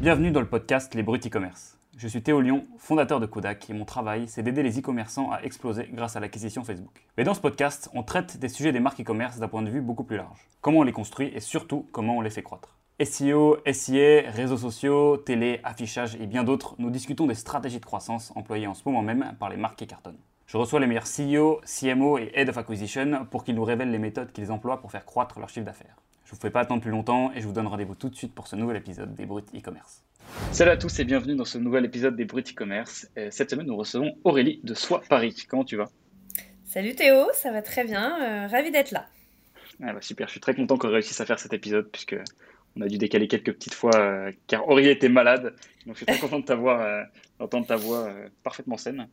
Bienvenue dans le podcast Les Bruts e-commerce. Je suis Théo Lyon, fondateur de Kodak, et mon travail, c'est d'aider les e-commerçants à exploser grâce à l'acquisition Facebook. Mais dans ce podcast, on traite des sujets des marques e-commerce d'un point de vue beaucoup plus large. Comment on les construit et surtout comment on les fait croître. SEO, SIA, réseaux sociaux, télé, affichage et bien d'autres, nous discutons des stratégies de croissance employées en ce moment même par les marques qui cartonnent. Je reçois les meilleurs CEO, CMO et Head of Acquisition pour qu'ils nous révèlent les méthodes qu'ils emploient pour faire croître leur chiffre d'affaires. Je vous fais pas attendre plus longtemps et je vous donne rendez-vous tout de suite pour ce nouvel épisode des Brut e-commerce. Salut à tous et bienvenue dans ce nouvel épisode des Brut e-commerce. Cette semaine, nous recevons Aurélie de Soi Paris. Comment tu vas? Salut Théo, ça va très bien. Euh, ravi d'être là. Ah bah super, je suis très content qu'on réussisse à faire cet épisode puisque on a dû décaler quelques petites fois euh, car Aurélie était malade. Donc je suis très content de t'avoir, euh, d'entendre ta voix parfaitement saine.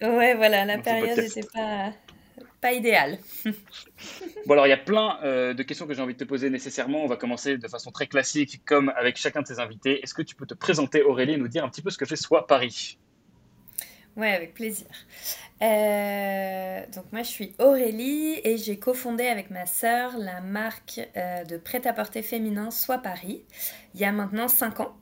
Ouais, voilà, la période n'était pas pas idéal. bon, alors il y a plein euh, de questions que j'ai envie de te poser nécessairement. On va commencer de façon très classique, comme avec chacun de tes invités. Est-ce que tu peux te présenter, Aurélie, et nous dire un petit peu ce que fait Soit Paris? Ouais, avec plaisir. Euh, donc moi, je suis Aurélie et j'ai cofondé avec ma sœur la marque euh, de prêt-à-porter féminin Soit Paris il y a maintenant 5 ans.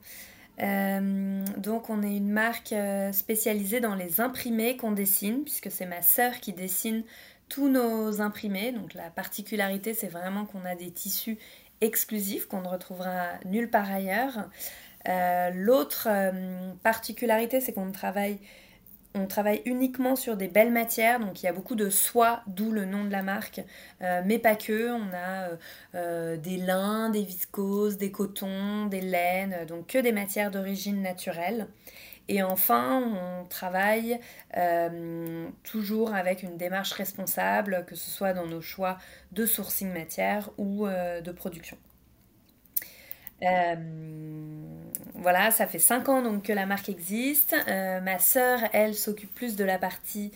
donc on est une marque spécialisée dans les imprimés qu'on dessine, puisque c'est ma sœur qui dessine tous nos imprimés. Donc la particularité, c'est vraiment qu'on a des tissus exclusifs qu'on ne retrouvera nulle part ailleurs. Euh, l'autre euh, particularité, c'est qu'on travaille, on travaille uniquement sur des belles matières, donc il y a beaucoup de soie, d'où le nom de la marque, euh, mais pas que. On a des lins, des viscoses, des cotons, des laines, donc que des matières d'origine naturelle. Et enfin, on travaille euh, toujours avec une démarche responsable, que ce soit dans nos choix de sourcing matière ou euh, de production. Euh, voilà, ça fait 5 ans donc que la marque existe. ma sœur, elle, s'occupe plus de la partie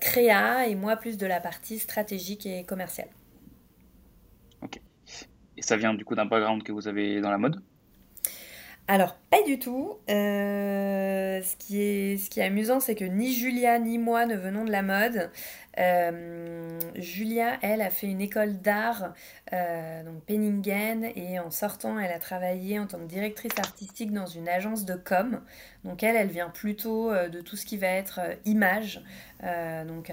créa et moi plus de la partie stratégique et commerciale. Ok. Et ça vient du coup d'un background que vous avez dans la mode? Alors, pas du tout. Euh, ce, qui est, ce qui est amusant, c'est que ni Julia ni moi ne venons de la mode. Euh, Julia, elle, a fait une école d'art, euh, donc Penningen, et en sortant, elle a travaillé en tant que directrice artistique dans une agence de com. Donc elle, elle vient plutôt euh, de tout ce qui va être image. donc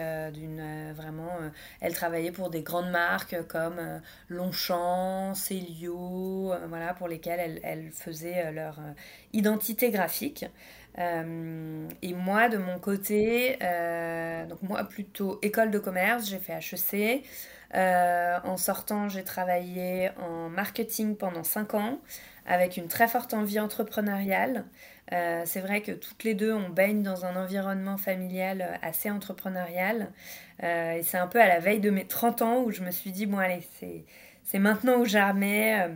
vraiment, elle travaillait pour des grandes marques comme Longchamp, Célio, voilà, pour lesquelles elle, elle faisait leur identité graphique. Euh, et moi, de mon côté, euh, donc moi plutôt école de commerce, j'ai fait HEC. Euh, en sortant, j'ai travaillé en marketing pendant 5 ans avec une très forte envie entrepreneuriale. c'est vrai que toutes les deux, on baigne dans un environnement familial assez entrepreneurial. et c'est un peu à la veille de mes 30 ans où je me suis dit, bon allez, c'est maintenant ou jamais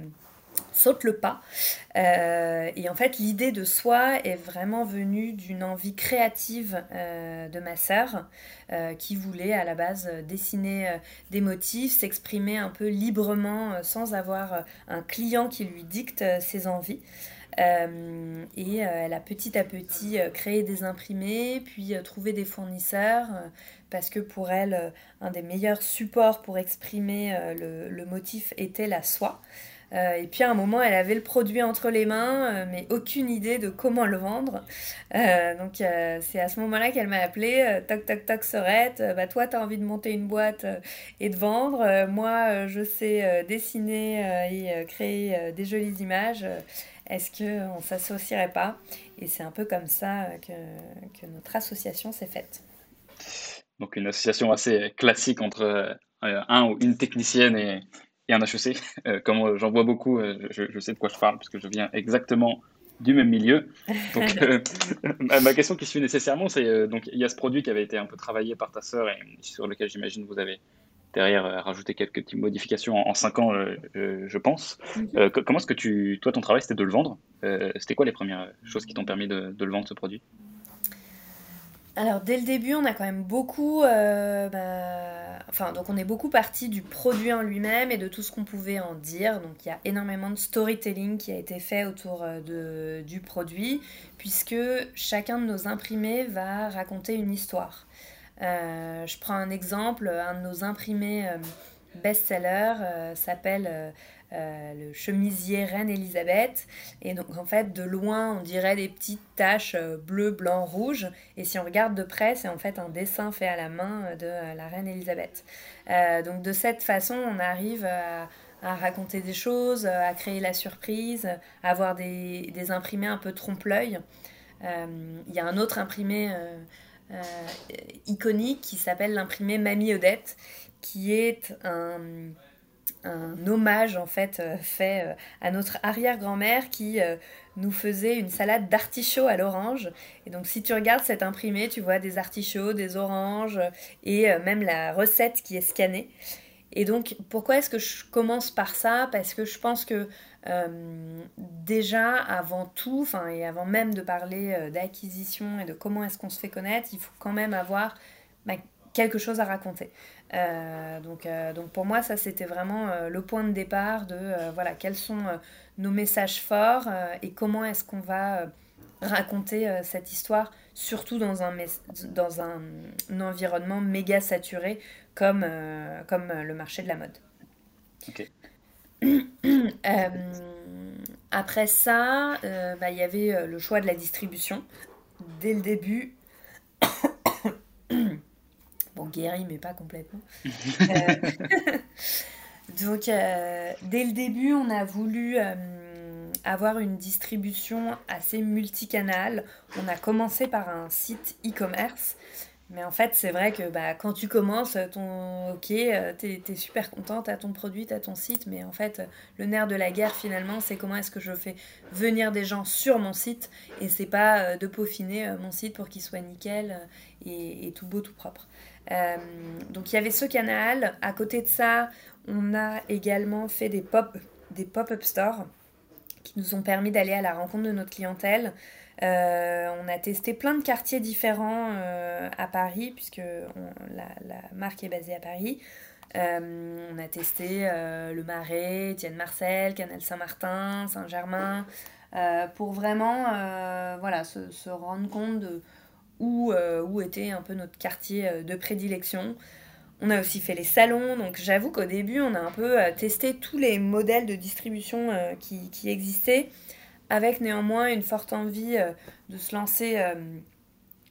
saute le pas. Euh, et en fait, l'idée de soi est vraiment venue d'une envie créative euh, de ma sœur, euh, qui voulait à la base dessiner des motifs, s'exprimer un peu librement sans avoir un client qui lui dicte ses envies. et elle a petit à petit créé des imprimés, puis trouvé des fournisseurs, parce que pour elle, un des meilleurs supports pour exprimer le motif était la soie. Euh, et puis à un moment, elle avait le produit entre les mains, euh, mais aucune idée de comment le vendre. Euh, donc c'est à ce moment-là qu'elle m'a appelé, toc toc toc Sorette, bah, toi tu as envie de monter une boîte et de vendre, moi je sais dessiner et créer des jolies images, est-ce qu'on ne s'associerait pas? Et c'est un peu comme ça que, que notre association s'est faite. Donc une association assez classique entre un ou une technicienne et, et un HEC. Euh, comme euh, j'en vois beaucoup, euh, je, sais de quoi je parle, puisque je viens exactement du même milieu. Donc, ma question qui suit nécessairement, c'est donc il y a ce produit qui avait été un peu travaillé par ta sœur et sur lequel j'imagine vous avez derrière rajouté quelques petites modifications en, cinq ans, je pense. Mhm. comment est-ce que tu, toi, ton travail, c'était de le vendre? C'était quoi les premières choses qui t'ont permis de, de le vendre, ce produit? Alors dès le début, on a quand même beaucoup, euh, bah, enfin donc on est beaucoup parti du produit en lui-même et de tout ce qu'on pouvait en dire. Donc il y a énormément de storytelling qui a été fait autour euh, du produit, puisque chacun de nos imprimés va raconter une histoire. Euh, je prends un exemple, un de nos imprimés best-seller s'appelle le chemisier Reine Elisabeth. Et donc en fait, de loin, on dirait des petites taches bleu, blanc, rouge. Et si on regarde de près, c'est en fait un dessin fait à la main de la Reine Elisabeth. donc de cette façon, on arrive à raconter des choses, à créer la surprise, à avoir des, des imprimés un peu trompe-l'œil. Euh, il y a un autre imprimé euh, euh, iconique qui s'appelle l'imprimé Mamie Odette, qui est un, un hommage en fait fait à notre arrière-grand-mère qui nous faisait une salade d'artichauts à l'orange. Et donc si tu regardes cet imprimé, tu vois des artichauts, des oranges et même la recette qui est scannée. Et donc, pourquoi est-ce que je commence par ça? Parce que je pense que euh, déjà, avant tout, et avant même de parler euh, d'acquisition et de comment est-ce qu'on se fait connaître, il faut quand même avoir bah, quelque chose à raconter. Euh, donc, donc pour moi, ça c'était vraiment le point de départ de voilà quels sont nos messages forts et comment est-ce qu'on va raconter cette histoire, surtout dans un, dans un environnement méga saturé comme, euh, comme euh, le marché de la mode. Euh, après ça, bah, il y avait le choix de la distribution. Dès le début, bon, guéri, mais pas complètement. donc, dès le début, on a voulu avoir une distribution assez multicanale. On a commencé par un site e-commerce mais en fait, c'est vrai que bah, quand tu commences, ton ok, euh, t'es es super content, t'as ton produit, t'as ton site, mais en fait, le nerf de la guerre finalement, c'est comment est-ce que je fais venir des gens sur mon site et c'est pas euh, de peaufiner euh, mon site pour qu'il soit nickel et, tout beau, tout propre. Donc il y avait ce canal. À côté de ça, on a également fait des pop des pop-up stores qui nous ont permis d'aller à la rencontre de notre clientèle. Euh, on a testé plein de quartiers différents euh, à Paris, puisque la, marque est basée à Paris. Euh, on a testé le Marais, Étienne Marcel, Canal Saint-Martin, Saint-Germain, pour vraiment voilà, se, rendre compte de où, où était un peu notre quartier de prédilection. On a aussi fait les salons, donc j'avoue qu'au début, on a un peu testé tous les modèles de distribution qui, existaient avec néanmoins une forte envie euh, de se lancer euh,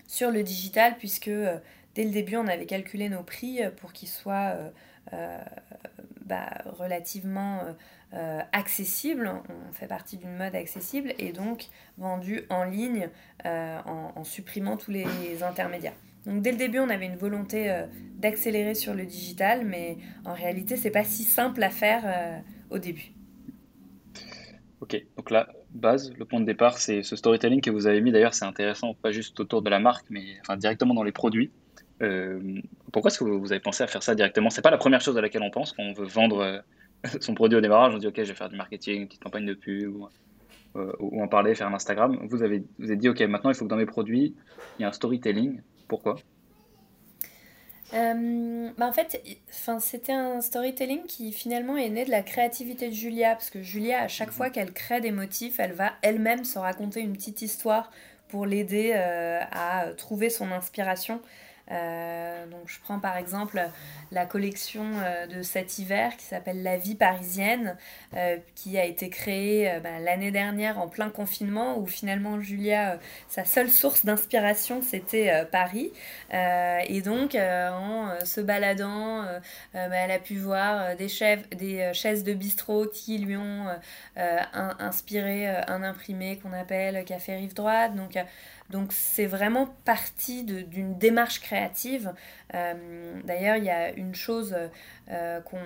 sur le digital, puisque euh, dès le début, on avait calculé nos prix pour qu'ils soient bah, relativement accessibles. On fait partie d'une mode accessible et donc vendu en ligne en, supprimant tous les intermédiaires. Donc dès le début, on avait une volonté d'accélérer sur le digital, mais en réalité, c'est pas si simple à faire au début. Ok, donc là, base, le point de départ, c'est ce storytelling que vous avez mis. D'ailleurs, c'est intéressant, pas juste autour de la marque, mais directement dans les produits. Euh, pourquoi est-ce que vous avez pensé à faire ça directement? C'est pas la première chose à laquelle on pense quand on veut vendre euh, son produit au démarrage. On dit ok, je vais faire du marketing, une petite campagne de pub ou, euh, ou en parler, faire un Instagram. Vous avez vous avez dit ok, maintenant il faut que dans mes produits il y ait un storytelling. Pourquoi? Euh, bah en fait, c'était un storytelling qui finalement est né de la créativité de Julia, parce que Julia, à chaque fois qu'elle crée des motifs, elle va elle-même se raconter une petite histoire pour l'aider à trouver son inspiration. Euh, donc je prends par exemple la collection euh, de cet hiver qui s'appelle La vie parisienne, euh, qui a été créée ben, l'année dernière en plein confinement, où finalement Julia, sa seule source d'inspiration, c'était Paris. et donc en se baladant, ben, elle a pu voir des, chaises de bistrot qui lui ont inspiré un imprimé qu'on appelle Café Rive Droite. Donc donc c'est vraiment partie d'une démarche créative. Euh, d'ailleurs, il y a une chose euh, qu'on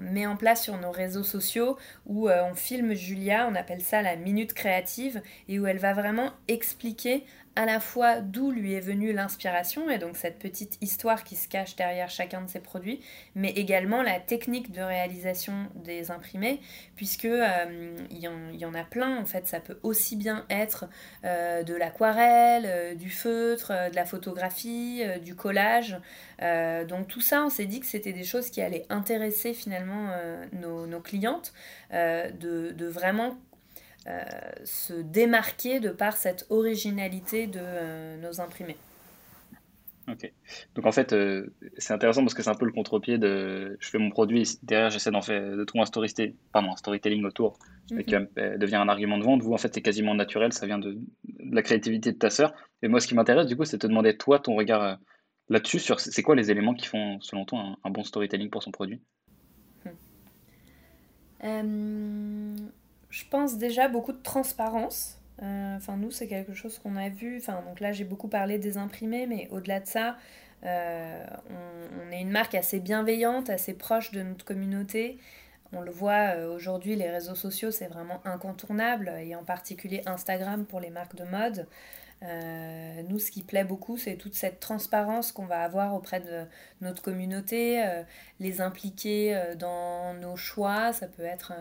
met en place sur nos réseaux sociaux où euh, on filme Julia, on appelle ça la minute créative, et où elle va vraiment expliquer à la fois d'où lui est venue l'inspiration, et donc cette petite histoire qui se cache derrière chacun de ses produits, mais également la technique de réalisation des imprimés, puisque euh, y, en a plein, en fait, ça peut aussi bien être euh, de l'aquarelle, euh, du feutre, de la photographie, du collage. donc tout ça, on s'est dit que c'était des choses qui allaient intéresser finalement nos, clientes, de, vraiment se démarquer de par cette originalité de euh, nos imprimés. Ok. Donc en fait, euh, c'est intéressant parce que c'est un peu le contre-pied de je fais mon produit, derrière j'essaie d'en faire de trouver un, storytelling, pardon, un storytelling autour et qui euh, devient un argument de vente. Vous, en fait, c'est quasiment naturel, ça vient de, la créativité de ta sœur. Et moi, ce qui m'intéresse, du coup, c'est de te demander, toi, ton regard euh, là-dessus, sur c'est quoi les éléments qui font, selon toi, un, bon storytelling pour son produit? Je pense déjà beaucoup de transparence. Euh, enfin, nous, c'est quelque chose qu'on a vu. Enfin, donc là, j'ai beaucoup parlé des imprimés, mais au-delà de ça, euh, on, est une marque assez bienveillante, assez proche de notre communauté. On le voit euh, aujourd'hui, les réseaux sociaux, c'est vraiment incontournable, et en particulier Instagram pour les marques de mode. nous, ce qui plaît beaucoup, c'est toute cette transparence qu'on va avoir auprès de notre communauté, les impliquer dans nos choix. Ça peut être,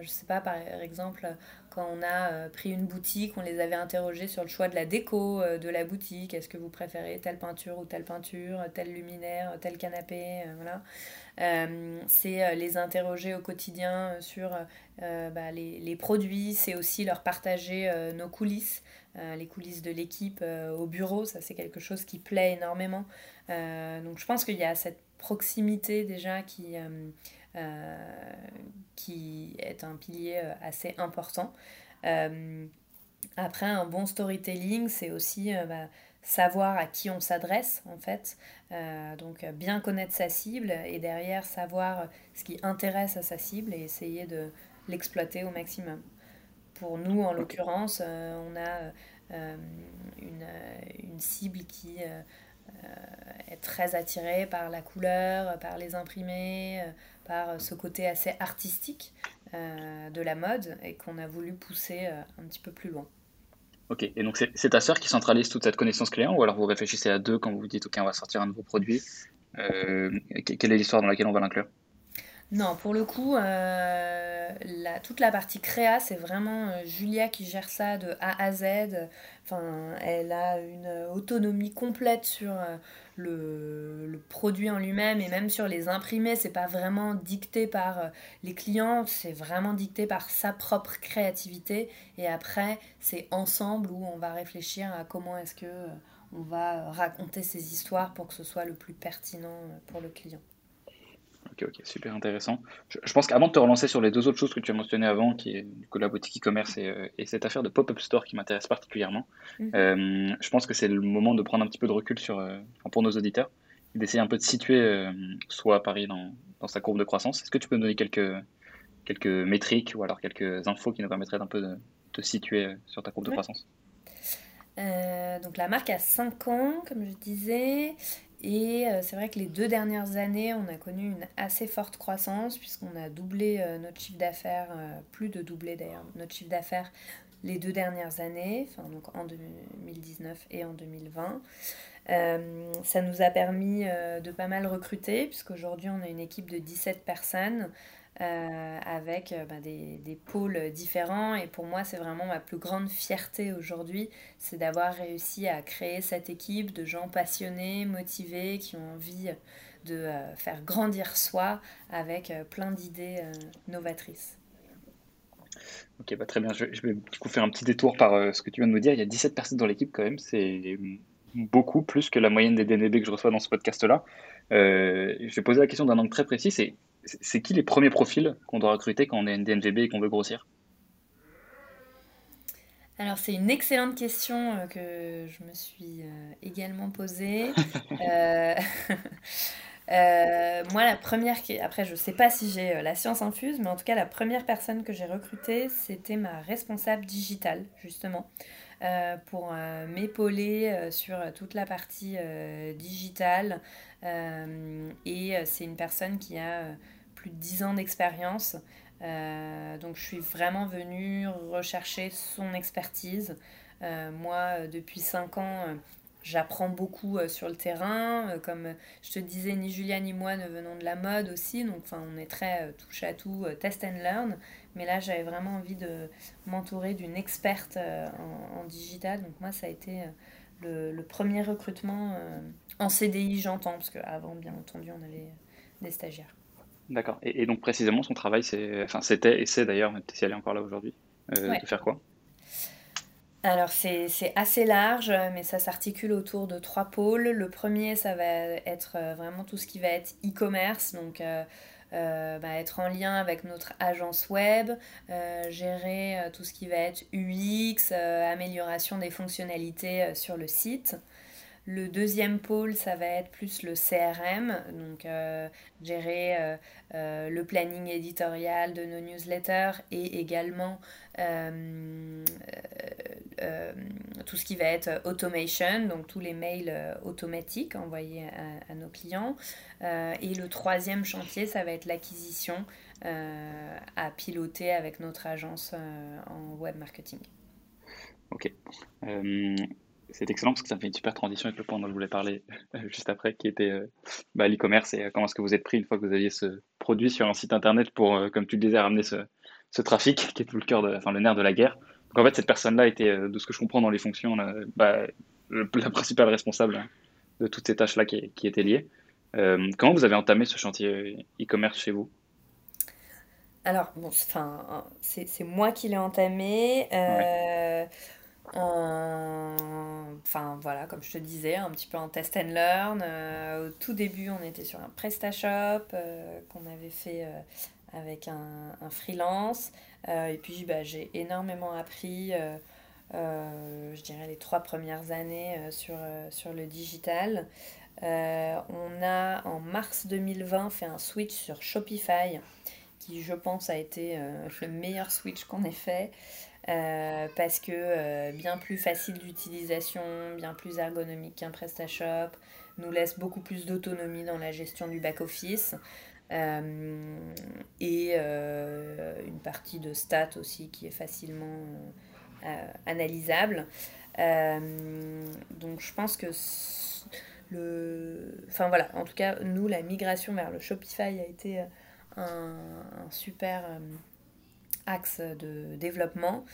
je ne sais pas, par exemple, quand on a euh, pris une boutique, on les avait interrogés sur le choix de la déco euh, de la boutique. Est-ce que vous préférez telle peinture ou telle peinture, tel luminaire, tel canapé euh, voilà. c'est les interroger au quotidien sur bah, les, les, produits, c'est aussi leur partager nos coulisses, les coulisses de l'équipe au bureau, ça c'est quelque chose qui plaît énormément. donc je pense qu'il y a cette proximité déjà qui, euh, qui est un pilier euh, assez important. Euh, après, un bon storytelling, c'est aussi bah, savoir à qui on s'adresse en fait. donc bien connaître sa cible et derrière savoir ce qui intéresse à sa cible et essayer de l'exploiter au maximum. Pour nous, en l'occurrence, on a une, une, cible qui est très attirée par la couleur, par les imprimés, par ce côté assez artistique euh, de la mode et qu'on a voulu pousser euh, un petit peu plus loin. Ok, et donc c'est ta sœur qui centralise toute cette connaissance client ou alors vous réfléchissez à deux quand vous vous dites ok on va sortir un nouveau produit euh, Quelle est l'histoire dans laquelle on va l'inclure? Non, pour le coup, euh, la, toute la partie créa, c'est vraiment euh, Julia qui gère ça de A à Z. Enfin, elle a une autonomie complète sur euh, le, le, produit en lui-même et même sur les imprimés. C'est pas vraiment dicté par les clients, c'est vraiment dicté par sa propre créativité. Et après, c'est ensemble où on va réfléchir à comment est-ce que on va raconter ces histoires pour que ce soit le plus pertinent pour le client. Ok, ok, super intéressant. Je, pense qu'avant de te relancer sur les deux autres choses que tu as mentionnées avant, qui est du coup la boutique e-commerce et, euh, cette affaire de pop-up store qui m'intéresse particulièrement, mhm. euh, je pense que c'est le moment de prendre un petit peu de recul sur, euh, pour nos auditeurs et d'essayer un peu de situer soit Paris dans, dans, sa courbe de croissance. Est-ce que tu peux me donner quelques, quelques métriques ou alors quelques infos qui nous permettraient d'un peu de te situer sur ta courbe de croissance? Donc la marque a 5 ans, comme je disais. Et euh, c'est vrai que les deux dernières années, on a connu une assez forte croissance puisqu'on a doublé euh, notre chiffre d'affaires, euh, plus de doubler d'ailleurs, notre chiffre d'affaires les deux dernières années, enfin donc en 2019 et en 2020. ça nous a permis de pas mal recruter puisqu'aujourd'hui on a une équipe de 17 personnes euh, avec euh, bah, des, des, pôles différents. Et pour moi, c'est vraiment ma plus grande fierté aujourd'hui, c'est d'avoir réussi à créer cette équipe de gens passionnés, motivés, qui ont envie de euh, faire grandir soi avec plein d'idées novatrices. Ok, bah très bien. Je, vais du coup faire un petit détour par ce que tu viens de nous dire. Il y a 17 personnes dans l'équipe quand même. C'est beaucoup plus que la moyenne des DNB que je reçois dans ce podcast-là. je vais poser la question d'un angle très précis. C'est c'est qui les premiers profils qu'on doit recruter quand on est une DNVB et qu'on veut grossir? Alors c'est une excellente question euh, que je me suis euh, également posée. Euh, moi la première, qui... après je ne sais pas si j'ai la science infuse, mais en tout cas la première personne que j'ai recrutée, c'était ma responsable digitale justement. pour m'épauler sur toute la partie digitale. et c'est une personne qui a plus de 10 ans d'expérience. Euh, donc je suis vraiment venue rechercher son expertise. Euh, moi, depuis 5 ans, j'apprends beaucoup euh, sur le terrain. Comme je te disais, ni Julia ni moi ne venons de la mode aussi. Donc enfin, on est très touche à tout, test and learn. Mais là, j'avais vraiment envie de m'entourer d'une experte en, digital. Donc moi, ça a été le premier recrutement en CDI, j'entends, parce qu'avant, bien entendu, on avait des stagiaires. D'accord. Et, donc précisément, son travail, c'est, enfin, c'était et c'est d'ailleurs, si elle est encore là aujourd'hui, euh, de faire quoi? Alors c'est assez large, mais ça s'articule autour de trois pôles. Le premier, ça va être vraiment tout ce qui va être e-commerce, donc euh, bah, être en lien avec notre agence web, euh, gérer euh, tout ce qui va être UX, amélioration des fonctionnalités sur le site. Le deuxième pôle, ça va être plus le CRM, donc gérer le planning éditorial de nos newsletters et également euh, tout ce qui va être automation, donc tous les mails euh, automatiques envoyés à, nos clients. Euh, et le troisième chantier, ça va être l'acquisition à piloter avec notre agence en web marketing. Ok. C'est excellent parce que ça fait une super transition avec le point dont je voulais parler juste après, qui était bah, l'e-commerce et comment est-ce que vous êtes pris une fois que vous aviez ce produit sur un site internet pour, comme tu le disais, ramener ce, ce trafic qui est tout le cœur, de, enfin le nerf de la guerre en fait, cette personne-là était, euh, de ce que je comprends dans les fonctions, bah, la principale responsable de toutes ces tâches-là qui, étaient liées. Euh, comment vous avez entamé ce chantier e-commerce chez vous? Alors, bon, c'est moi qui l'ai entamé. Euh, enfin, voilà, comme je te disais, un petit peu en test and learn. au tout début, on était sur un PrestaShop qu'on avait fait avec un, un freelance. Euh, et puis bah, j'ai énormément appris, euh, euh, je dirais, les trois premières années sur, sur le digital. on a en mars 2020 fait un switch sur Shopify qui je pense a été le meilleur switch qu'on ait fait. Parce que bien plus facile d'utilisation, bien plus ergonomique qu'un PrestaShop, nous laisse beaucoup plus d'autonomie dans la gestion du back-office. Euh, et euh, une partie de stats aussi qui est facilement euh, analysable. donc je pense que le... Enfin voilà, en tout cas, nous, la migration vers le Shopify a été un, super axe de développement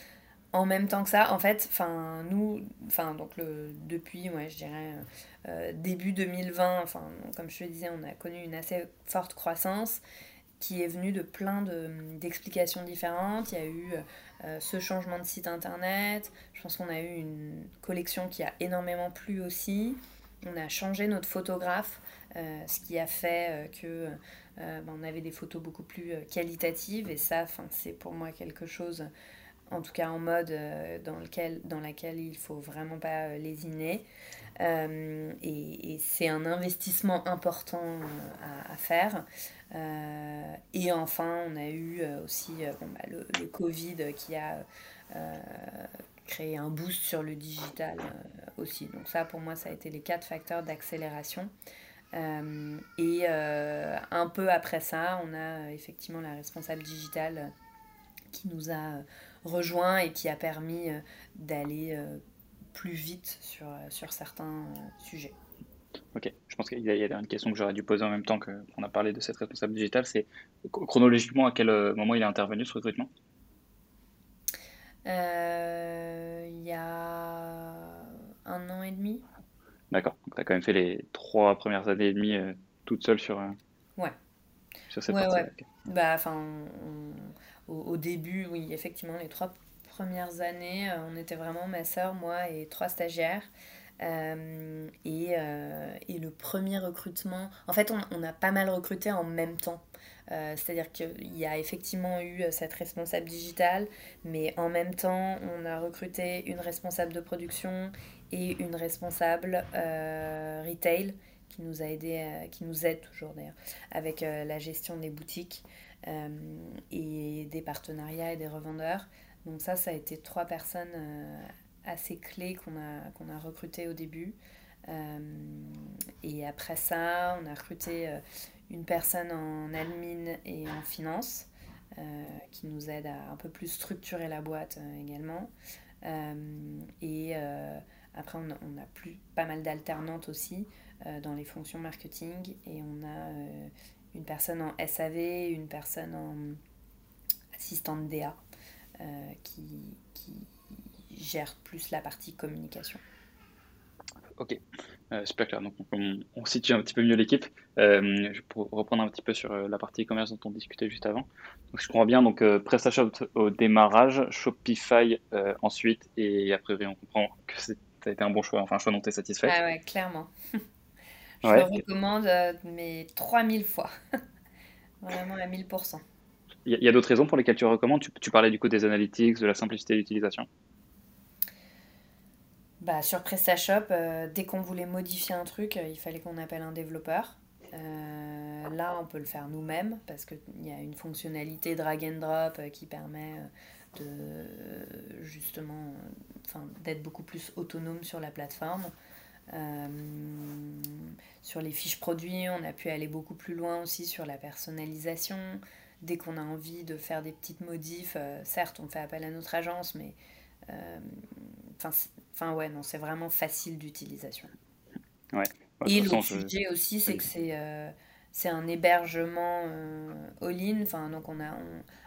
en même temps que ça, en fait, enfin nous, enfin donc le depuis, ouais, je dirais euh, début 2020, enfin comme je te disais, on a connu une assez forte croissance qui est venue de plein d'explications différentes. Il y a eu euh, ce changement de site internet. Je pense qu'on a eu une collection qui a énormément plu aussi. On a changé notre photographe, ce qui a fait que ben, on avait des photos beaucoup plus qualitatives et ça, c'est pour moi quelque chose en tout cas en mode euh, dans, lequel, dans laquelle il faut vraiment pas euh, lésiner. Euh, et, c'est un investissement important à, faire. et enfin, on a eu aussi bah, le, Covid qui a créé un boost sur le digital aussi. Donc ça, pour moi, ça a été les quatre facteurs d'accélération. Et un peu après ça, on a effectivement la responsable digitale qui nous a rejoint et qui a permis euh, d'aller euh, plus vite sur, euh, sur certains sujets. Ok, je pense qu'il y, a une question que j'aurais dû poser en même temps qu'on a parlé de cette responsable digitale, c'est chronologiquement à quel moment il est intervenu ce recrutement? Il y a un an et demi. D'accord, donc tu as quand même fait les trois premières années et demie toute seule sur, ouais. sur cette partie. Ouais. Bah, enfin, au, début, oui, effectivement, les trois premières années, euh, on était vraiment ma soeur, moi et trois stagiaires. Euh, et, euh, et, le premier recrutement, en fait, on, on, a pas mal recruté en même temps. C'est-à-dire qu'il y a effectivement eu cette responsable digitale, mais en même temps, on a recruté une responsable de production et une responsable retail qui nous a aidé, qui nous aide toujours d'ailleurs, avec la gestion des boutiques. Euh, et des partenariats et des revendeurs. Donc ça, ça a été trois personnes euh, assez clés qu'on a, qu'on a recrutées au début. Euh, et après ça, on a recruté une personne en admin et en finance qui nous aide à un peu plus structurer la boîte également. et après, on a, a, plus, pas mal d'alternantes aussi dans les fonctions marketing et on a une personne en SAV, une personne en assistante DA euh, qui, qui, gère plus la partie communication. Ok. Euh, super clair. Donc, on, situe un petit peu mieux l'équipe. Euh, pour reprendre un petit peu sur euh, la partie e-commerce dont on discutait juste avant. Donc, je comprends bien. Donc, PrestaShop au démarrage, Shopify ensuite, et après, on comprend que ça a été un bon choix, enfin un choix dont tu es satisfait. Ah ouais, clairement. je le recommande, mais 3000 fois. Vraiment à 1000%. Il y a, d'autres raisons pour lesquelles tu recommandes? Tu, tu parlais du coup des analytics, de la simplicité d'utilisation bah, sur PrestaShop, euh, dès qu'on voulait modifier un truc, euh, il fallait qu'on appelle un développeur. Euh, là, on peut le faire nous-mêmes parce qu'il y a une fonctionnalité drag and drop qui permet de justement d'être beaucoup plus autonome sur la plateforme. sur les fiches produits, on a pu aller beaucoup plus loin aussi sur la personnalisation. Dès qu'on a envie de faire des petites modifs, certes, on fait appel à notre agence, mais Enfin, ouais, non, c'est vraiment facile d'utilisation. Ouais. Et le sujet aussi, c'est que c'est euh, c'est un hébergement euh, all-in. Enfin, donc on a,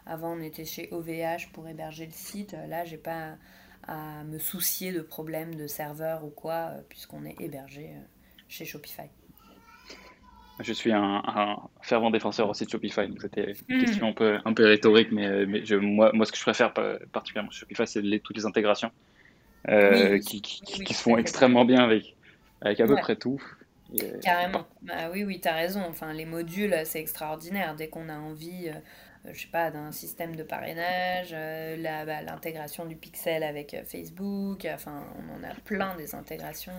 avant, on était chez OVH pour héberger le site. Là, j'ai pas à me soucier de problèmes de serveur ou quoi, euh, puisqu'on est hébergé chez Shopify. Je suis un, fervent défenseur aussi de Shopify, donc c'était une hmm. question un peu, un peu rhétorique, mais, mais je, moi, moi, ce que je préfère particulièrement chez Shopify, c'est les, toutes les intégrations. Euh, qui, qui, se font extrêmement bien avec, avec à peu près tout. Euh, Carrément. Bah, oui, oui, tu as raison. Enfin, les modules, c'est extraordinaire. Dès qu'on a envie, euh, je sais pas, d'un système de parrainage, bah, l'intégration du pixel avec Facebook, enfin, on en a plein des intégrations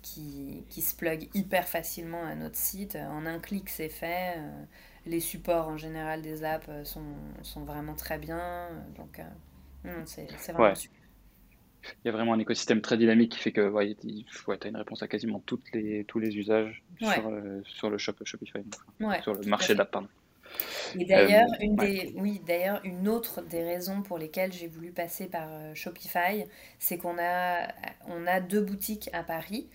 qui, qui se plug hyper facilement à notre site. En un clic, c'est fait. Les supports en général des apps sont, sont vraiment très bien. Donc, c'est vraiment super il y a vraiment un écosystème très dynamique qui fait que ouais, tu as une réponse à quasiment toutes les, tous les usages sur, euh, sur, le shop Shopify, sur le marché d'app. Et d'ailleurs, euh, une des, oui, d'ailleurs, une autre des raisons pour lesquelles j'ai voulu passer par euh, Shopify, c'est qu'on a, on a deux boutiques à Paris.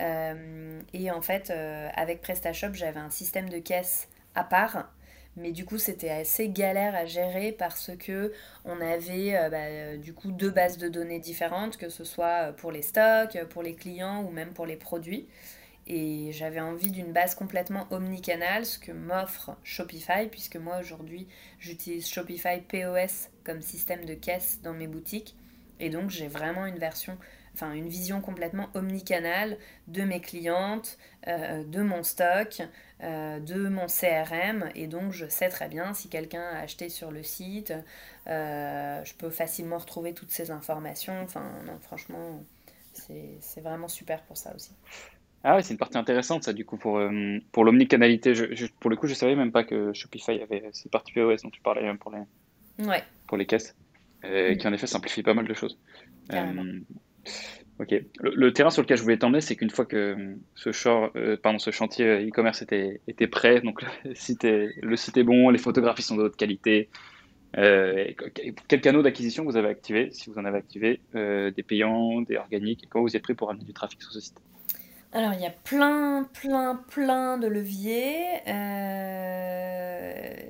et en fait, avec PrestaShop, j'avais un système de caisse à part mais du coup c'était assez galère à gérer parce que on avait euh, bah, du coup deux bases de données différentes que ce soit pour les stocks pour les clients ou même pour les produits. Et j'avais envie d'une base complètement omnicanal ce que m'offre Shopify puisque moi aujourd'hui j'utilise Shopify POS comme système de caisse dans mes boutiques. Et donc j'ai vraiment une version enfin une vision complètement omnicanal de mes clientes, euh, de mon stock, euh, de mon CRM et donc je sais très bien si quelqu'un a acheté sur le site, euh, je peux facilement retrouver toutes ces informations. Enfin non, franchement, c'est vraiment super pour ça aussi. Ah oui, c'est une partie intéressante ça du coup pour, pour l'omnicanalité. Je, pour le coup, je savais même pas que Shopify avait cette partie POS dont tu parlais pour les, ouais. pour les caisses, mm. qui en effet simplifie pas mal de choses. Ok. Le, terrain sur lequel je voulais t'emmener, c'est qu'une fois que ce, euh, chantier e-commerce était, prêt, donc le site, est, le site est bon, les photographies sont de haute qualité. Euh, quel canaux d'acquisition vous avez activé, si vous en avez activé, euh, des payants, des organiques, et comment vous êtes pris pour amener du trafic sur ce site? Alors, il y a plein, plein, plein de leviers.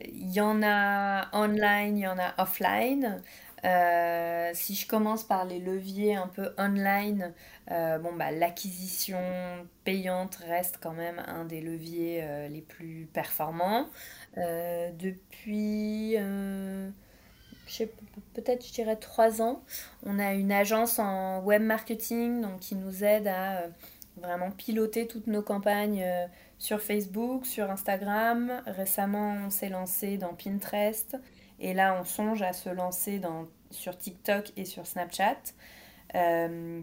Il y en a online, il y en a offline. Euh, si je commence par les leviers un peu online, euh, bon, bah, l'acquisition payante reste quand même un des leviers euh, les plus performants. depuis, peut-être je dirais trois ans, on a une agence en web marketing donc, qui nous aide à vraiment piloter toutes nos campagnes sur Facebook, sur Instagram. Récemment, on s'est lancé dans Pinterest. Et là, on songe à se lancer dans, sur TikTok et sur Snapchat euh,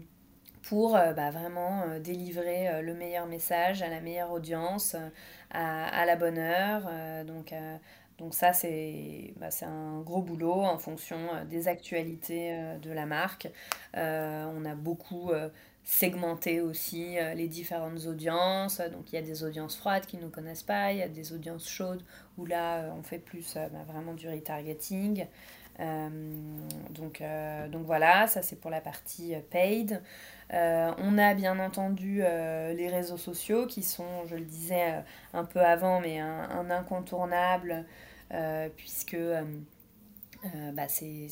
pour euh, bah, vraiment euh, délivrer le meilleur message à la meilleure audience, à, la bonne heure. donc, donc ça, bah, c'est un gros boulot en fonction des actualités de la marque. on a beaucoup segmenter aussi euh, les différentes audiences. Donc il y a des audiences froides qui ne nous connaissent pas, il y a des audiences chaudes où là euh, on fait plus euh, bah, vraiment du retargeting. donc, voilà, ça c'est pour la partie paid. on a bien entendu les réseaux sociaux qui sont, je le disais un peu avant, mais un, incontournable puisque bah, c'est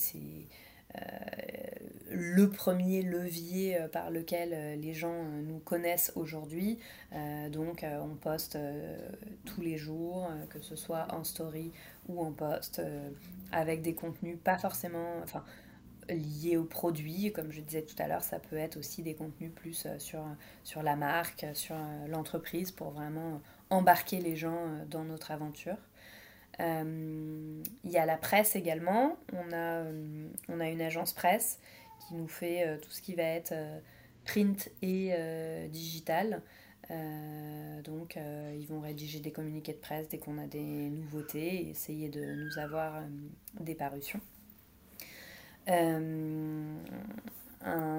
le premier levier par lequel les gens nous connaissent aujourd'hui. donc on poste tous les jours, que ce soit en story ou en post, avec des contenus pas forcément... Enfin, liés au produit. Comme je disais tout à l'heure, ça peut être aussi des contenus plus sur, sur la marque, sur l'entreprise, pour vraiment embarquer les gens dans notre aventure. Euh, il y a la presse également. On a, euh, on a une agence presse qui nous fait euh, tout ce qui va être print et digital. donc, ils vont rédiger des communiqués de presse dès qu'on a des nouveautés et essayer de nous avoir des parutions. un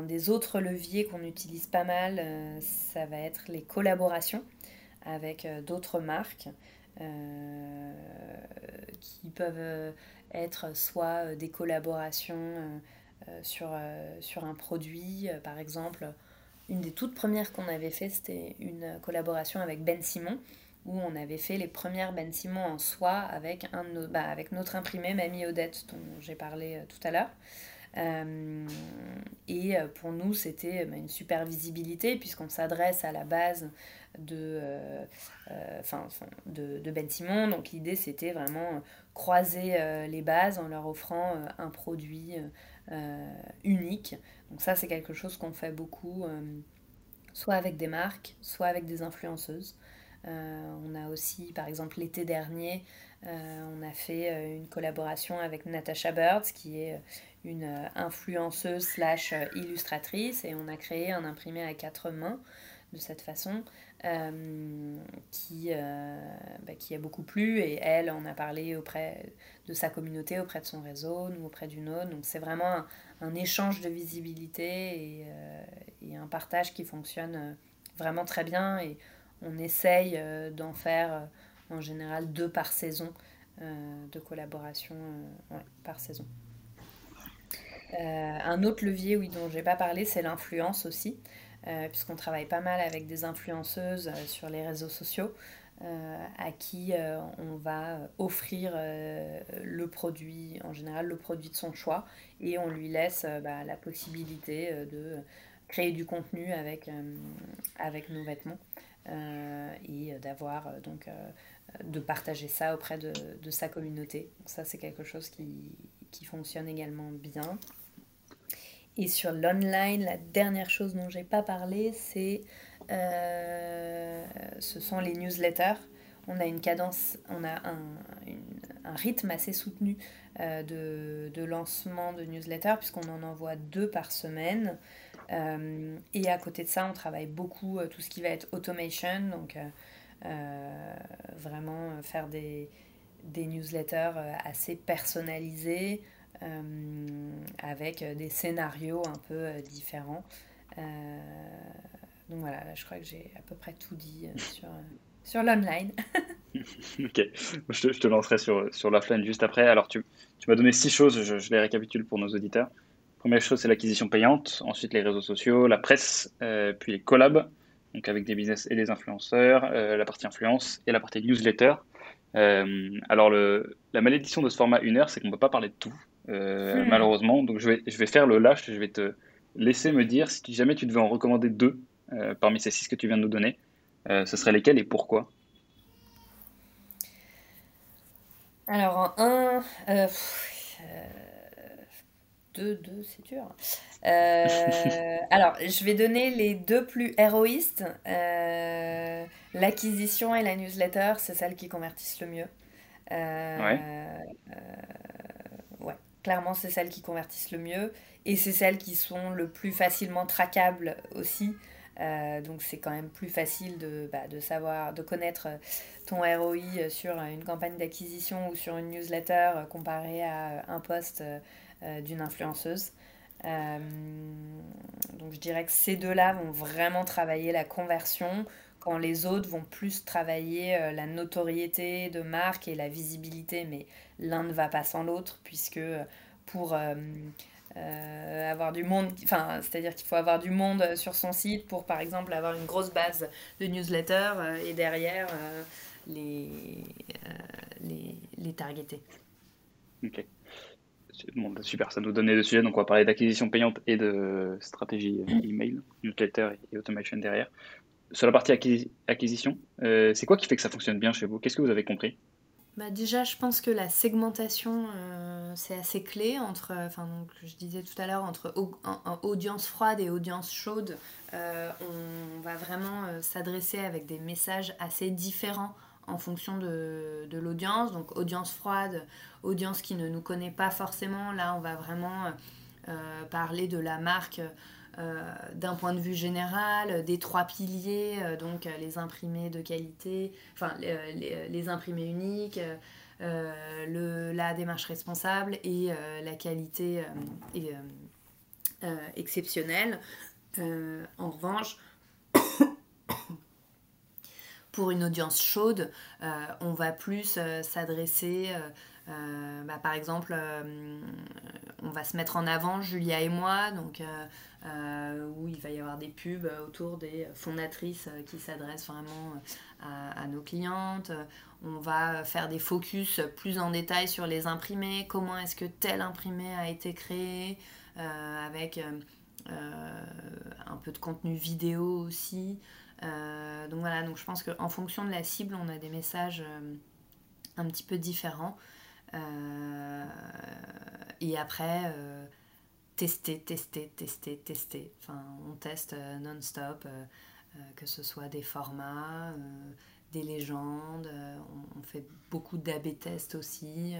des autres leviers qu'on utilise pas mal, ça va être les collaborations avec d'autres marques. Euh, qui peuvent euh, être soit euh, des collaborations sur, sur un produit, par exemple. Une des toutes premières qu'on avait fait, c'était une collaboration avec Ben Simon, où on avait fait les premières Ben Simon en soie avec, un bah, avec notre imprimé Mamie Odette, dont j'ai parlé tout à l'heure. Et pour nous, c'était bah, une super visibilité puisqu'on s'adresse à la base de, euh, euh, de, Ben Simon. Donc l'idée c'était vraiment croiser euh, les bases en leur offrant un produit unique. Donc ça c'est quelque chose qu'on fait beaucoup, soit avec des marques, soit avec des influenceuses. on a aussi, par exemple, l'été dernier, on a fait une collaboration avec Natasha Birds, qui est une influenceuse slash illustratrice, et on a créé un imprimé à quatre mains de cette façon. Euh, qui, euh, bah, qui a beaucoup plu et elle en a parlé auprès de sa communauté, auprès de son réseau, nous auprès d'une autre. Donc c'est vraiment un, échange de visibilité euh, et, un partage qui fonctionne vraiment très bien et on essaye d'en faire en général deux par saison de collaboration par saison. Un autre levier oui, dont je n'ai pas parlé, c'est l'influence aussi. Euh, puisqu'on travaille pas mal avec des influenceuses euh, sur les réseaux sociaux. Euh, à qui on va offrir le produit, en général le produit de son choix, et on lui laisse bah, la possibilité de créer du contenu avec, nos vêtements et d'avoir donc de partager ça auprès de, sa communauté. Donc ça c'est quelque chose qui fonctionne également bien. Et sur l'online, la dernière chose dont j'ai pas parlé, c'est euh, ce sont les newsletters. On a une cadence, on a un, rythme assez soutenu euh, de, de, lancement de newsletters puisqu'on en envoie deux par semaine. Euh, et à côté de ça, on travaille beaucoup tout ce qui va être automation, donc vraiment faire des, des newsletters assez personnalisés. Euh, avec des scénarios un peu euh, différents. Euh, donc voilà, je crois que j'ai à peu près tout dit sur, l'online. ok, je te, lancerai sur, sur l'offline juste après. Alors, tu, tu m'as donné six choses, je, les récapitule pour nos auditeurs. Première chose, c'est l'acquisition payante. Ensuite, les réseaux sociaux, la presse, puis les collabs, donc avec des business et des influenceurs, la partie influence et la partie newsletter. alors, le, la malédiction de ce format une heure, c'est qu'on ne peut pas parler de tout. Euh, hmm. malheureusement. Donc je vais, je vais faire le lâche, je vais te laisser me dire si jamais tu devais en recommander deux euh, parmi ces six que tu viens de nous donner, euh, ce serait lesquels et pourquoi? Alors en un, deux, deux, c'est dur. alors, je vais donner les deux plus héroïstes. L'acquisition et la newsletter, c'est celles qui convertissent le mieux. ouais clairement, c'est celles qui convertissent le mieux et c'est celles qui sont le plus facilement traquables aussi. Euh, donc c'est quand même plus facile de, bah, savoir, de connaître ton ROI sur une campagne d'acquisition ou sur une newsletter comparé à un post euh, d'une influenceuse. Euh, donc je dirais que ces deux-là vont vraiment travailler la conversion quand les autres vont plus travailler la notoriété de marque et la visibilité, mais l'un ne va pas sans l'autre, puisque pour euh, euh, avoir du monde, enfin, c'est-à-dire qu'il faut avoir du monde sur son site pour, par exemple, avoir une grosse base de newsletters euh, et derrière les, les, les targeter. Ok. Bon, bah, super, ça nous donnait deux sujets. Donc, on va parler d'acquisition payante et de stratégie euh, email, newsletter et automation derrière. Sur la partie acquisition, euh, c'est quoi qui fait que ça fonctionne bien chez vous? Qu'est-ce que vous avez compris? Bah déjà, je pense que la segmentation, euh, c'est assez clé entre, enfin, donc, je disais tout à l'heure, entre audience froide et audience chaude. on va vraiment s'adresser avec des messages assez différents en fonction de, l'audience. Donc audience froide, audience qui ne nous connaît pas forcément. Là, on va vraiment euh, parler de la marque euh, d'un point de vue général, des trois piliers, euh, donc les imprimés de qualité, enfin les, imprimés uniques. la démarche responsable et la qualité exceptionnelle. en revanche, pour une audience chaude, euh, on va plus euh, s'adresser, euh, bah, par exemple, on va se mettre en avant, Julia et moi, donc où il va y avoir des pubs autour des fondatrices qui s'adressent vraiment à, nos clientes. On va faire des focus plus en détail sur les imprimés, comment est-ce que tel imprimé a été créé, avec un peu de contenu vidéo aussi. Euh, donc voilà, donc je pense qu'en fonction de la cible, on a des messages euh, un petit peu différents. Euh, et après, tester, tester, tester, tester. Enfin, on teste non-stop, que ce soit des formats, des légendes. On, fait beaucoup d'AB tests aussi.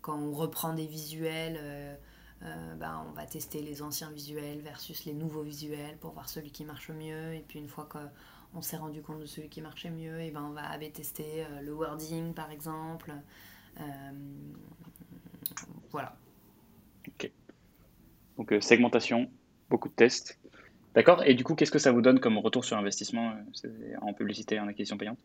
quand on reprend des visuels euh, bah, on va tester les anciens visuels versus les nouveaux visuels pour voir celui qui marche mieux. Et puis une fois qu'on s'est rendu compte de celui qui marchait mieux, et ben on va AB tester euh, le wording par exemple. Euh, voilà. Ok. Donc segmentation, beaucoup de tests. D'accord. Et du coup, qu'est-ce que ça vous donne comme retour sur investissement en publicité, en acquisition payante?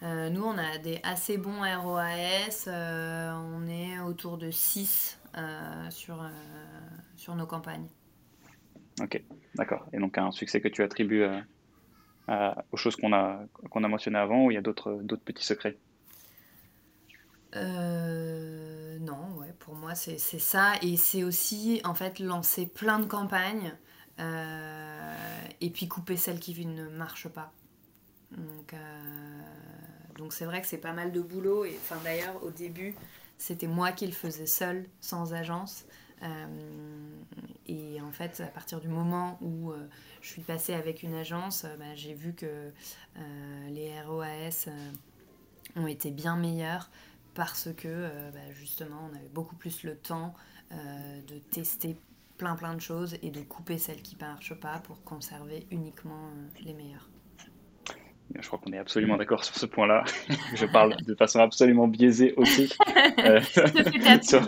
Nous, on a des assez bons ROAS. on est autour de 6 euh, sur, euh, sur nos campagnes. Ok, d'accord. Et donc un succès que tu attribues euh, aux choses qu'on a, mentionnées avant ou il y a d'autres, petits secrets? Non, ouais, pour moi c'est, ça. Et c'est aussi en fait lancer plein de campagnes et puis couper celles qui ne marchent pas. Donc, donc c'est vrai que c'est pas mal de boulot. Et d'ailleurs au début, c'était moi qui le faisais seul, sans agence. Euh, et en fait, à partir du moment où euh, je suis passée avec une agence, euh, bah, j'ai vu que les ROAS ont été bien meilleurs parce que bah, justement, on avait beaucoup plus le temps de tester plein plein de choses et de couper celles qui ne marchent pas pour conserver uniquement les meilleures. Je crois qu'on est absolument d'accord sur ce point-là. je parle de façon absolument biaisée aussi. euh, sur...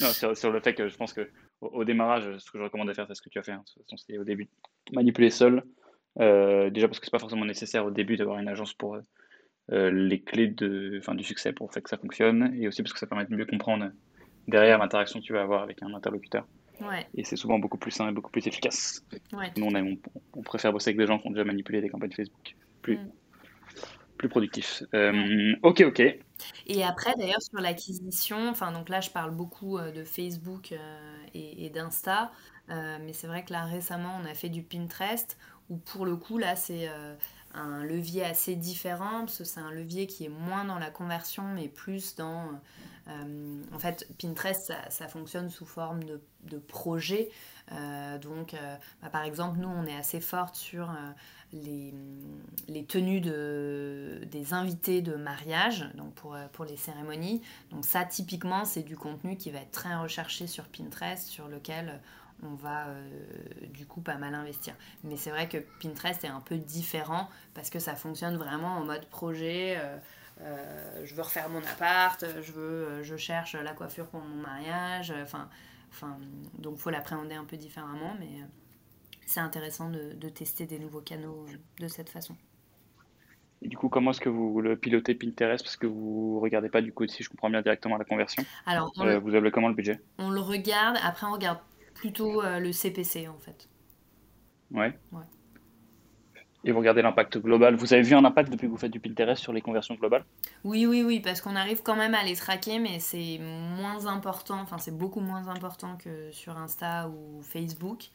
non, sur, le fait que je pense que au, démarrage, ce que je recommande de faire, c'est ce que tu as fait. Hein. C'est au début manipuler seul. Euh, déjà parce que c'est pas forcément nécessaire au début d'avoir une agence pour euh, les clés de, enfin, du succès pour faire que ça fonctionne, et aussi parce que ça permet de mieux comprendre derrière l'interaction que tu vas avoir avec un interlocuteur. Et c'est souvent beaucoup plus sain et beaucoup plus efficace. Nous, on, on, préfère bosser avec des gens qui ont déjà manipulé des campagnes Facebook. Plus, mm. plus productif. Euh, ok, ok. Et après, d'ailleurs, sur l'acquisition, enfin, donc là, je parle beaucoup euh, de Facebook euh, et, d'Insta, mais c'est vrai que là, récemment, on a fait du Pinterest, où pour le coup, là, c'est un levier assez différent, parce que c'est un levier qui est moins dans la conversion, mais plus dans euh, en fait, Pinterest, ça, fonctionne sous forme de, projet. Euh, donc, euh, bah, par exemple, nous, on est assez forte sur les, tenues de, des invités de mariage, donc pour, les cérémonies. Donc ça, typiquement, c'est du contenu qui va être très recherché sur Pinterest, sur lequel on va du coup pas mal investir. Mais c'est vrai que Pinterest est un peu différent parce que ça fonctionne vraiment en mode projet. Je veux refaire mon appart, je veux, euh, je cherche la coiffure pour mon mariage. Euh, enfin, enfin, donc faut l'appréhender un peu différemment, mais c'est intéressant de, de, tester des nouveaux canaux de cette façon. Et du coup, comment est-ce que vous le pilotez Pinterest? Parce que vous regardez pas du coup, si je comprends bien directement la conversion. Alors, vous avez comment le budget? On le regarde. Après, on regarde plutôt le CPC en fait. Ouais. ouais. Et vous regardez l'impact global. Vous avez vu un impact depuis que vous faites du Pinterest sur les conversions globales? Oui, oui, oui, parce qu'on arrive quand même à les traquer, mais c'est moins important, enfin c'est beaucoup moins important que sur Insta ou Facebook.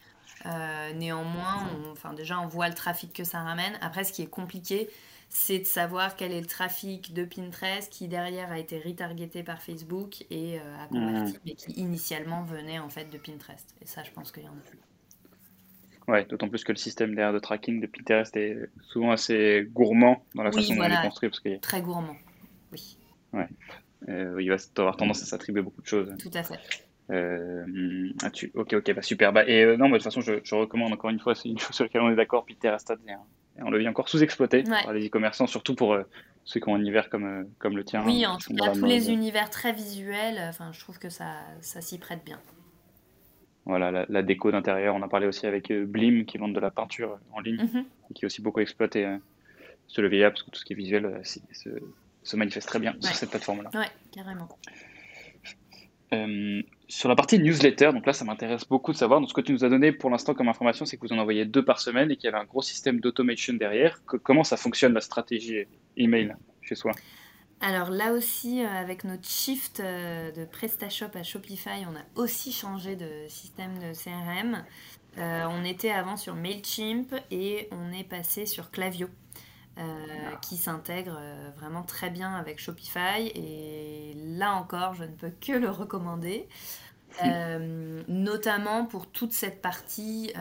Euh, néanmoins, enfin, déjà on voit le trafic que ça ramène. Après, ce qui est compliqué, c'est de savoir quel est le trafic de Pinterest qui derrière a été retargeté par Facebook et euh, a converti, mmh. mais qui initialement venait en fait de Pinterest. Et ça, je pense qu'il y en a plus. Ouais, d'autant plus que le système derrière de tracking de Pinterest est souvent assez gourmand dans la façon dont il est construit. Parce que... Très gourmand, oui. Ouais. Euh, il va avoir tendance à s'attribuer beaucoup de choses. Tout à fait. Euh, ah, tu... Ok, ok, bah, super. Bah, et euh, non, de toute façon, je, je, recommande encore une fois, c'est une chose sur laquelle on est d'accord, Pinterest, et on le vit encore sous-exploité par les e-commerçants, surtout pour euh, ceux qui ont un univers comme, comme le tien. Oui, en tout cas, tous les univers très visuels, enfin, je trouve que ça, ça s'y prête bien. Voilà, la, déco d'intérieur. On a parlé aussi avec euh, Blim qui vendent de la peinture en ligne mhm. et qui est aussi beaucoup exploité euh, sur le VIA parce que tout ce qui est visuel euh, se, manifeste très bien sur cette plateforme-là. Ouais, carrément. sur la partie newsletter, donc là ça m'intéresse beaucoup de savoir. Donc ce que tu nous as donné pour l'instant comme information, c'est que vous en envoyez deux par semaine et qu'il y avait un gros système d'automation derrière. comment ça fonctionne la stratégie email chez soi? Alors là aussi, euh, avec notre shift euh, de PrestaShop à Shopify, on a aussi changé de système de CRM. Euh, on était avant sur Mailchimp et on est passé sur Clavio. qui s'intègre vraiment très bien avec Shopify et là encore je ne peux que le recommander notamment pour toute cette partie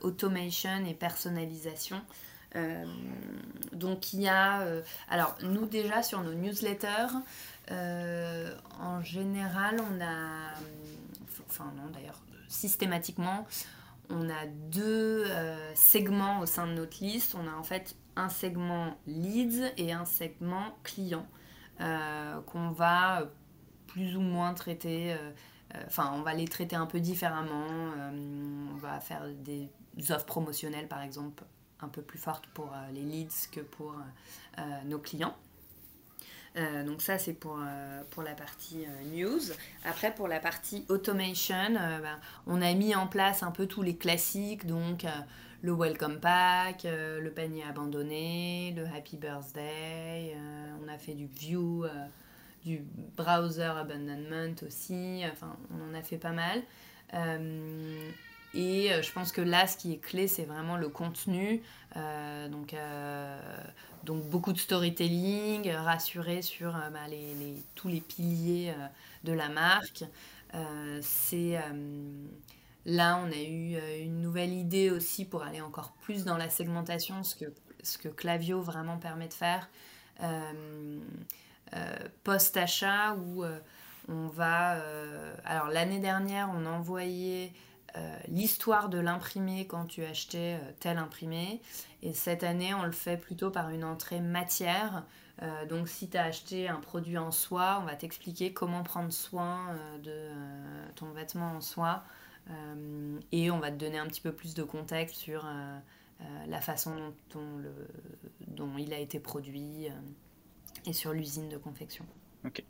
automation et personnalisation euh, donc il y a... Euh, alors nous déjà sur nos newsletters, euh, en général on a... Enfin non d'ailleurs, systématiquement, on a deux segments au sein de notre liste. On a en fait un segment leads et un segment client qu'on va plus ou moins traiter. Enfin, on va les traiter un peu différemment. on va faire des offres promotionnelles par exemple un peu plus forte pour euh, les leads que pour euh, euh, nos clients. donc ça c'est pour, la partie news. Après pour la partie automation, ben, on a mis en place un peu tous les classiques, donc le welcome pack, le panier abandonné, le happy birthday, on a fait du view, du browser abandonment aussi, enfin on en a fait pas mal. Et euh, je pense que là, ce qui est clé, c'est vraiment le contenu. Euh, donc, euh, donc, beaucoup de storytelling, rassurer sur bah, les, les, tous les piliers de la marque. c'est là, on a eu une nouvelle idée aussi pour aller encore plus dans la segmentation, ce que, ce que Clavio vraiment permet de faire. Post-achat, où on va... alors, l'année dernière, on a envoyé euh, l'histoire de l'imprimé quand tu achetais euh, tel imprimé. Et cette année, on le fait plutôt par une entrée matière. Euh, donc si tu as acheté un produit en soie, on va t'expliquer comment prendre soin de ton vêtement en soie. et on va te donner un petit peu plus de contexte sur la façon dont, il a été produit et sur l'usine de confection. Ok.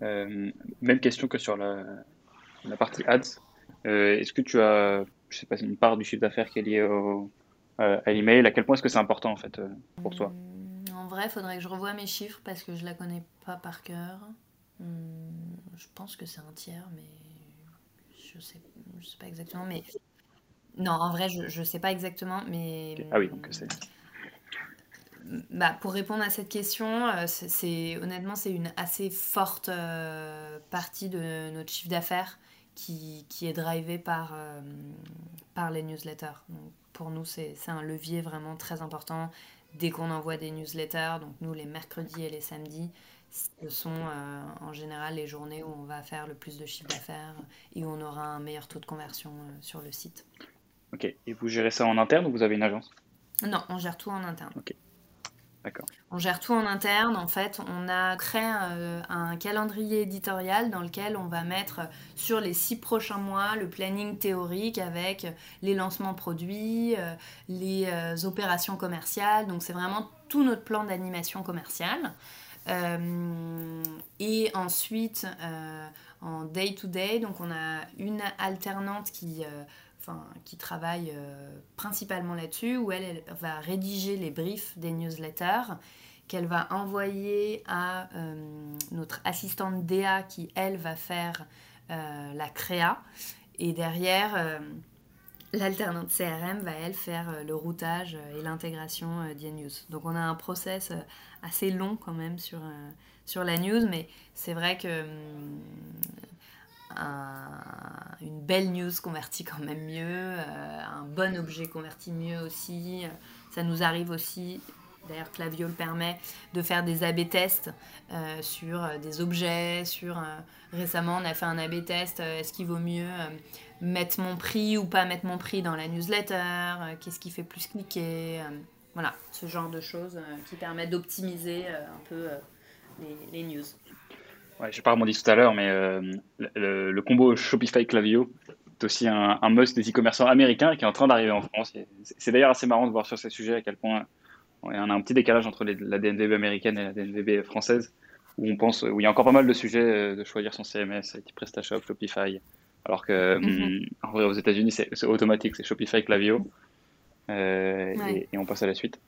même question que sur la partie ads. Euh, est-ce que tu as, je sais pas, une part du chiffre d'affaires qui est liée au, euh, à l'email? À quel point est-ce que c'est important en fait euh, pour toi? Hmm, En vrai, il faudrait que je revoie mes chiffres parce que je la connais pas par cœur. Hmm, je pense que c'est un tiers, mais je sais, je sais pas exactement. Mais non, en vrai, je, ne sais pas exactement, mais. Ah oui, donc c'est. Bah, pour répondre à cette question, c'est honnêtement c'est une assez forte partie de notre chiffre d'affaires qui, qui est drivé par, euh, par les newsletters. Donc, pour nous, c'est un levier vraiment très important. Dès qu'on envoie des newsletters, donc nous, les mercredis et les samedis, ce sont euh, en général les journées où on va faire le plus de chiffre d'affaires et où on aura un meilleur taux de conversion euh, sur le site. Ok. Et vous gérez ça en interne ou vous avez une agence? Non, on gère tout en interne. Ok. On gère tout en interne. En fait, on a créé euh, un, calendrier éditorial dans lequel on va mettre sur les six prochains mois le planning théorique avec les lancements produits, euh, les euh, opérations commerciales. Donc, c'est vraiment tout notre plan d'animation commerciale. et ensuite, en day-to-day, donc on a une alternante qui enfin, qui travaille principalement là-dessus, où elle, va rédiger les briefs des newsletters qu'elle va envoyer à notre assistante DA qui, elle, va faire la créa. Et derrière, l'alternante CRM va, elle, faire le routage et l'intégration d'InNews. Donc on a un process assez long quand même sur, sur la news, mais c'est vrai que une belle news convertit quand même mieux, euh, un bon objet convertit mieux aussi. Ça nous arrive aussi, d'ailleurs Clavio le permet, de faire des AB tests euh, sur des objets, sur... Euh, récemment on a fait un AB test, est-ce qu'il vaut mieux mettre mon prix ou pas mettre mon prix dans la newsletter, qu'est-ce qui fait plus cliquer, voilà, ce genre de choses qui permettent d'optimiser un peu les, news. Ouais, je n'ai pas rebondi tout à l'heure, mais euh, le, combo Shopify-Clavio est aussi un, must des e-commerçants américains qui est en train d'arriver en France. C'est d'ailleurs assez marrant de voir sur ces sujets à quel point on a un petit décalage entre la DNVB américaine et la DNVB française, où on pense, où il y a encore pas mal de sujets euh, de choisir son CMS, type PrestaShop, Shopify, alors que hum, en vrai, aux États-Unis c'est automatique, c'est Shopify Clavio, euh, et, on passe à la suite.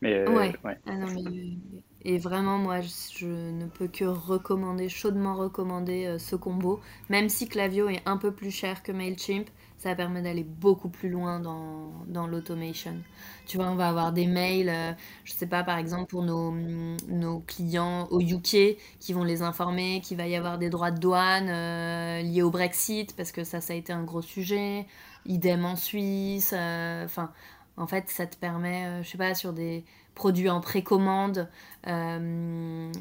Mais, ouais. Ah non, mais et vraiment, moi, je, ne peux que recommander, chaudement recommander euh, ce combo. Même si Clavio est un peu plus cher que MailChimp, ça permet d'aller beaucoup plus loin dans, dans l'automation. Tu vois, on va avoir des mails, euh, je sais pas, par exemple, pour nos, nos, clients au UK qui vont les informer qu'il va y avoir des droits de douane euh, liés au Brexit, parce que ça, ça a été un gros sujet. Idem en Suisse. Enfin, en fait, ça te permet, je sais pas, sur des produit en précommande, euh,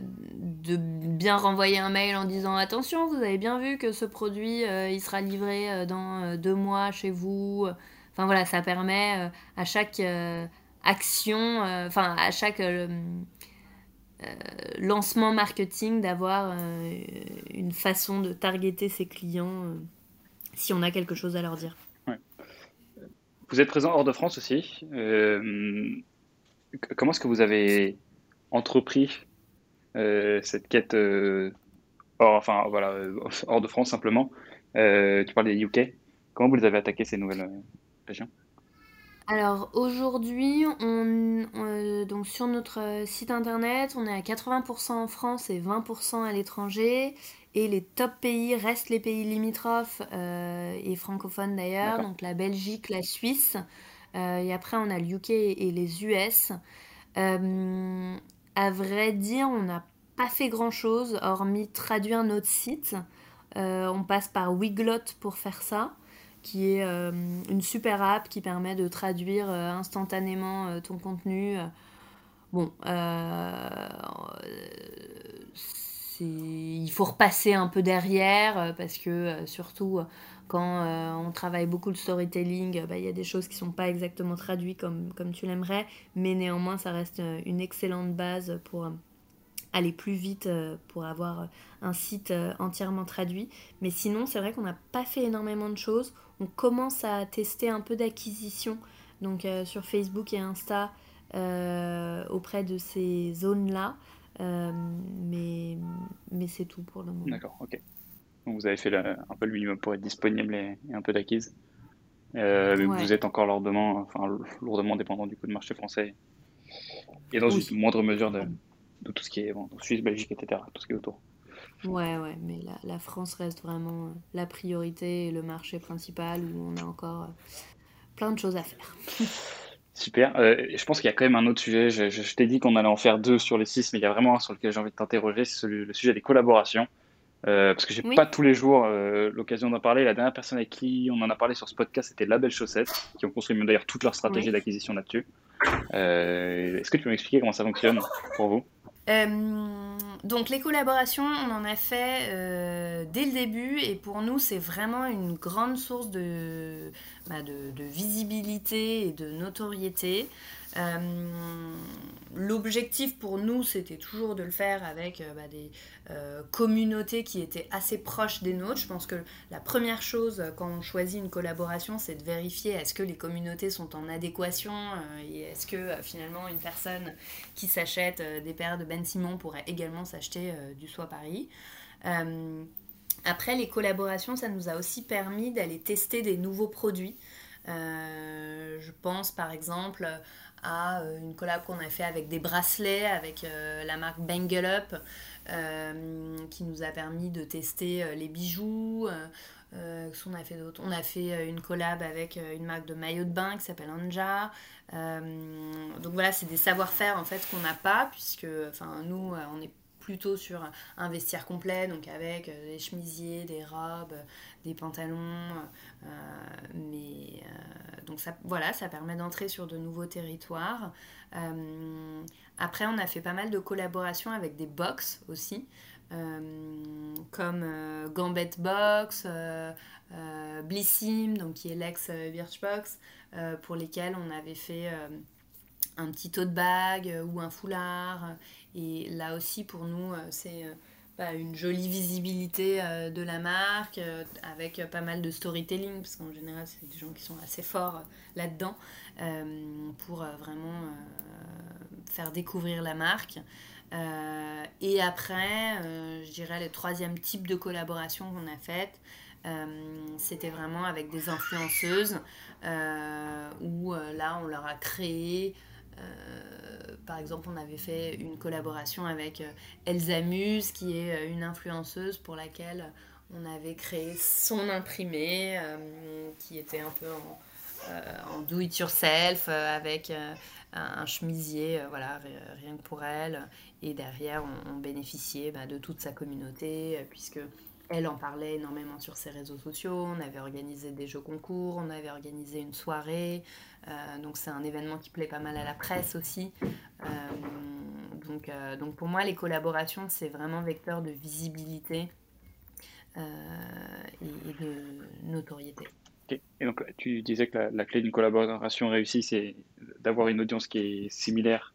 de bien renvoyer un mail en disant attention, vous avez bien vu que ce produit, euh, il sera livré euh, dans deux mois chez vous. Enfin voilà, ça permet à chaque action, enfin à chaque lancement marketing d'avoir une façon de targeter ses clients si on a quelque chose à leur dire. Vous êtes présent hors de France aussi comment est-ce que vous avez entrepris euh, cette quête euh, hors, enfin, voilà, euh, hors de France simplement Tu parles des UK. Comment vous les avez attaqué ces nouvelles régions? Alors aujourd'hui, on, donc sur notre site internet, on est à 80% en France et 20% à l'étranger. Et les top pays restent les pays limitrophes et francophones d'ailleurs, donc la Belgique, la Suisse. Euh, et après, on a le UK et les US. Euh, à vrai dire, on n'a pas fait grand-chose, hormis traduire notre site. Euh, on passe par Wiglot pour faire ça, qui est une super app qui permet de traduire instantanément ton contenu. Bon, il faut repasser un peu derrière parce que surtout quand euh, on travaille beaucoup le storytelling, bah, il y a des choses qui ne sont pas exactement traduites comme, comme tu l'aimerais, mais néanmoins, ça reste euh, une excellente base pour euh, aller plus vite, pour avoir un site entièrement traduit. Mais sinon, c'est vrai qu'on n'a pas fait énormément de choses. On commence à tester un peu d'acquisition, donc sur Facebook et Insta, auprès de ces zones-là. mais mais c'est tout pour le moment. D'accord, ok. Donc vous avez fait un peu le minimum pour être disponible et, un peu d'acquise. Euh, Vous êtes encore lourdement, enfin, lourdement dépendant du coup de marché français et dans une moindre mesure de, de, tout ce qui est bon, Suisse, Belgique, etc., tout ce qui est autour. Ouais, ouais, mais la, la, France reste vraiment euh, la priorité et le marché principal où on a encore euh, plein de choses à faire. Super. Euh, je pense qu'il y a quand même un autre sujet. Je, je, t'ai dit qu'on allait en faire deux sur les six, mais il y a vraiment un sur lequel j'ai envie de t'interroger, c'est le sujet des collaborations. Euh, parce que j'ai pas tous les jours euh, l'occasion d'en parler. La dernière personne avec qui on en a parlé sur ce podcast, c'était La Belle Chaussette, qui ont construit d'ailleurs toute leur stratégie d'acquisition là-dessus. Euh, est-ce que tu peux m'expliquer comment ça fonctionne pour vous? Donc les collaborations, on en a fait dès le début et pour nous c'est vraiment une grande source de, bah, de, de visibilité et de notoriété. Euh, l'objectif pour nous, c'était toujours de le faire avec euh, bah, des euh, communautés qui étaient assez proches des nôtres. Je pense que la première chose quand on choisit une collaboration, c'est de vérifier est-ce que les communautés sont en adéquation et est-ce que finalement une personne qui s'achète des paires de Ben Simon pourrait également s'acheter du Soie Paris. Après, les collaborations, ça nous a aussi permis d'aller tester des nouveaux produits. je pense par exemple à une collab qu'on a fait avec des bracelets, avec la marque Bangle Up, qui nous a permis de tester les bijoux. Euh, on a fait d'autres On a fait euh, une collab avec euh, une marque de maillot de bain qui s'appelle Anja. donc voilà, c'est des savoir-faire en fait qu'on n'a pas, puisque enfin, nous, on est plutôt sur un vestiaire complet, donc avec des chemisiers, des robes, des pantalons. mais donc ça, voilà, ça permet d'entrer sur de nouveaux territoires. après, on a fait pas mal de collaborations avec des box aussi. Euh, comme euh, Gambit Box, euh, Blissim, donc qui est l'ex Birchbox, pour lesquels on avait fait un petit tote bag ou un foulard. Et là aussi, pour nous, c'est bah, une jolie visibilité de la marque, avec pas mal de storytelling, parce qu'en général, c'est des gens qui sont assez forts là-dedans, pour vraiment faire découvrir la marque. Euh, et après, euh, je dirais le troisième type de collaboration qu'on a faite, euh, c'était vraiment avec des influenceuses où là on leur a créé par exemple, on avait fait une collaboration avec Elsa Muse, qui est une influenceuse pour laquelle on avait créé son imprimé, qui était un peu en, en do it yourself, avec un, chemisier, euh, voilà, rien que pour elle. Et derrière, on, bénéficiait bah, de toute sa communauté, euh, puisque elle en parlait énormément sur ses réseaux sociaux. On avait organisé des jeux concours, on avait organisé une soirée. Euh, donc c'est un événement qui plaît pas mal à la presse aussi. donc, donc pour moi, les collaborations, c'est vraiment vecteur de visibilité et, de notoriété. Et donc, tu disais que la, clé d'une collaboration réussie, c'est d'avoir une audience qui est similaire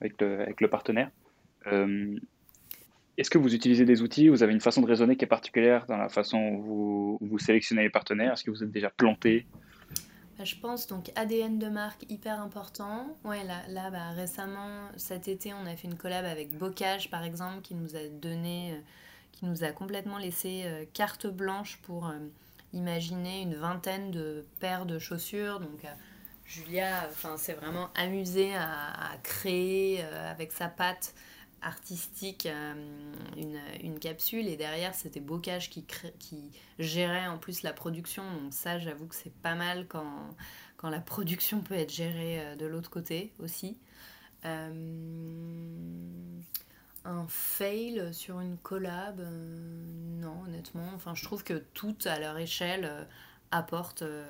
avec le partenaire. Euh, est-ce que vous utilisez des outils? Vous avez une façon de raisonner qui est particulière dans la façon où vous, sélectionnez les partenaires? Est-ce que vous êtes déjà planté? Bah, je pense donc ADN de marque hyper important. Ouais, là, là bah, récemment, cet été, on a fait une collab avec Bocage par exemple, qui nous a donné, euh, qui nous a complètement laissé euh, carte blanche pour imaginer une vingtaine de paires de chaussures. Donc euh, Julia s'est vraiment amusée à, créer euh, avec sa patte artistique euh, une, une, capsule et derrière c'était Bocage qui, qui gérait en plus la production donc ça j'avoue que c'est pas mal quand, quand la production peut être gérée de l'autre côté aussi un fail sur une collab, euh, non, honnêtement. Enfin, je trouve que toutes, à leur échelle, euh, apportent, euh,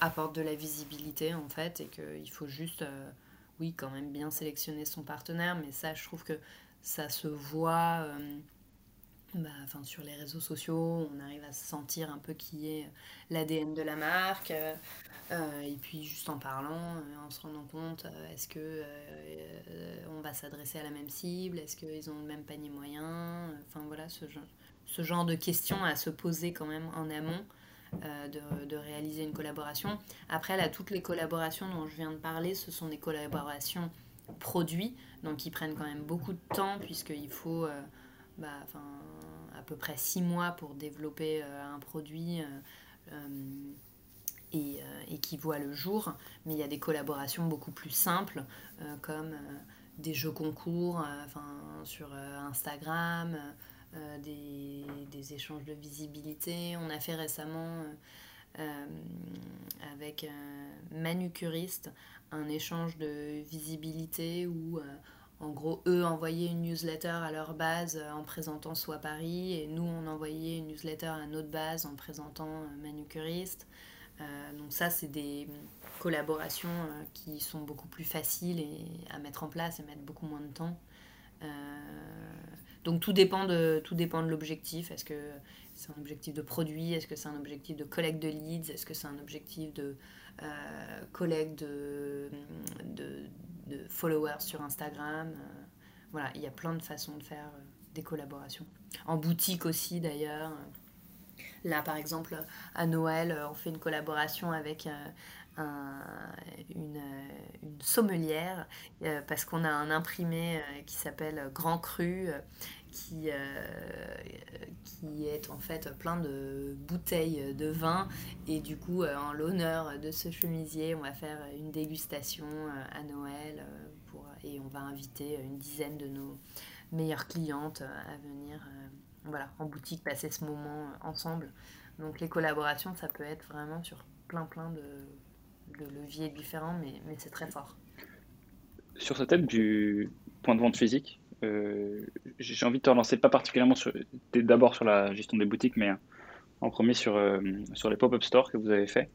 apportent de la visibilité, en fait, et qu'il faut juste, oui, quand même bien sélectionner son partenaire, mais ça, je trouve que ça se voit bah, enfin, sur les réseaux sociaux, on arrive à sentir un peu qui est l'ADN de la marque. Euh, et puis juste en parlant, euh, en se rendant compte, euh, est-ce que on va s'adresser à la même cible, est-ce qu'ils ont le même panier moyen, enfin voilà ce genre de questions à se poser quand même en amont de, de, réaliser une collaboration. Après là, toutes les collaborations dont je viens de parler, ce sont des collaborations produits, donc qui prennent quand même beaucoup de temps puisqu'il faut bah, à peu près six mois pour développer un produit. Euh, et, qui voit le jour, mais il y a des collaborations beaucoup plus simples, euh, comme euh, des jeux concours sur Instagram, des, des, échanges de visibilité. On a fait récemment avec Manucuriste un échange de visibilité où en gros, eux envoyaient une newsletter à leur base en présentant soit Paris, et nous, on envoyait une newsletter à notre base en présentant Manucuriste. Euh, donc ça, c'est des collaborations euh, qui sont beaucoup plus faciles à mettre en place et mettre beaucoup moins de temps. Euh, donc tout dépend de, tout dépend de l'objectif. Est-ce que c'est un objectif de produit? Est-ce que c'est un objectif de collecte de leads? Est-ce que c'est un objectif de collecte de, de, followers sur Instagram? Voilà, il y a plein de façons de faire des collaborations. En boutique aussi d'ailleurs. Là, par exemple, à Noël, euh, on fait une collaboration avec euh, une, sommelière parce qu'on a un imprimé qui s'appelle Grand Cru qui, qui est en fait plein de bouteilles de vin. Et du coup, en l'honneur de ce chemisier, on va faire une dégustation à Noël pour, et on va inviter une dizaine de nos meilleures clientes à venir voilà, en boutique, passer ce moment ensemble. Donc les collaborations, ça peut être vraiment sur plein plein de, leviers différents, mais, mais c'est très fort. Sur ce thème du point de vente physique, euh, j'ai envie de te relancer pas particulièrement d'abord sur la gestion des boutiques, mais en premier sur, euh, sur les pop-up stores que vous avez fait.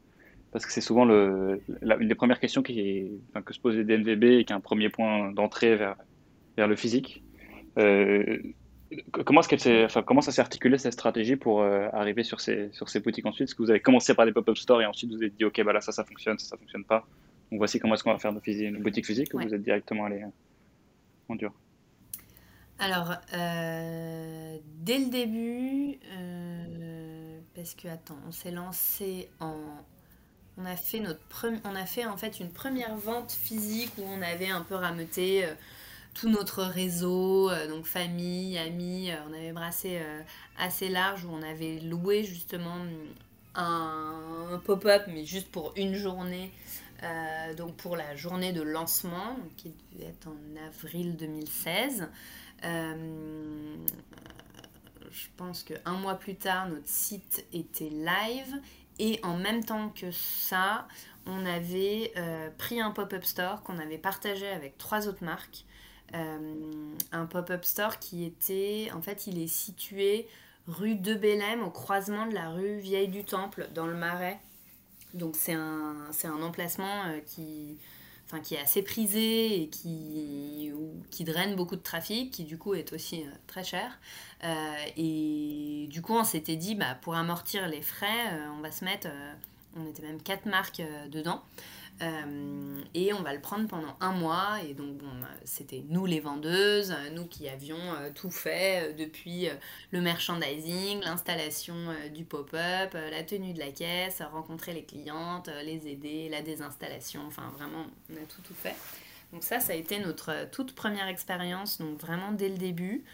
Parce que c'est souvent le, une des premières questions qui est, que se pose les DNVB et qui est un premier point d'entrée vers, vers le physique. Euh, Comment, est-ce qu'elle enfin, comment ça s'est articulé cette stratégie pour euh, arriver sur ces, sur ces boutiques ensuite? Est-ce que vous avez commencé par des pop-up stores et ensuite vous avez dit ok bah là ça ça fonctionne, ça ça fonctionne pas. Donc voici comment est-ce qu'on va faire une boutique physique ou vous êtes directement allé en dur? Alors euh, dès le début, euh, parce que attends, on s'est lancé en on a fait notre on a fait en fait une première vente physique où on avait un peu rameuté tout notre réseau, euh, donc famille, amis, euh, on avait brassé euh, assez large où on avait loué justement un, pop-up, mais juste pour une journée, donc pour la journée de lancement, qui devait être en avril 2016. je pense qu'un mois plus tard, notre site était live. Et en même temps que ça, on avait pris un pop-up store qu'on avait partagé avec trois autres marques. Euh, un pop-up store qui était, en fait, il est situé rue de Bélem, au croisement de la rue Vieille du Temple, dans le Marais. Donc c'est un, un emplacement euh, qui, enfin, qui est assez prisé et qui, qui draine beaucoup de trafic, qui du coup est aussi euh, très cher. et du coup on s'était dit, bah, pour amortir les frais, on va se mettre, on était même quatre marques dedans. Euh, et on va le prendre pendant un mois. Et donc, bon, bah, c'était nous les vendeuses, nous qui avions euh, tout fait euh, depuis le merchandising, l'installation du pop-up, la tenue de la caisse, rencontrer les clientes, les aider, la désinstallation. Enfin, vraiment, on a tout, tout fait. Donc, ça, ça a été notre toute première expérience, donc vraiment dès le début.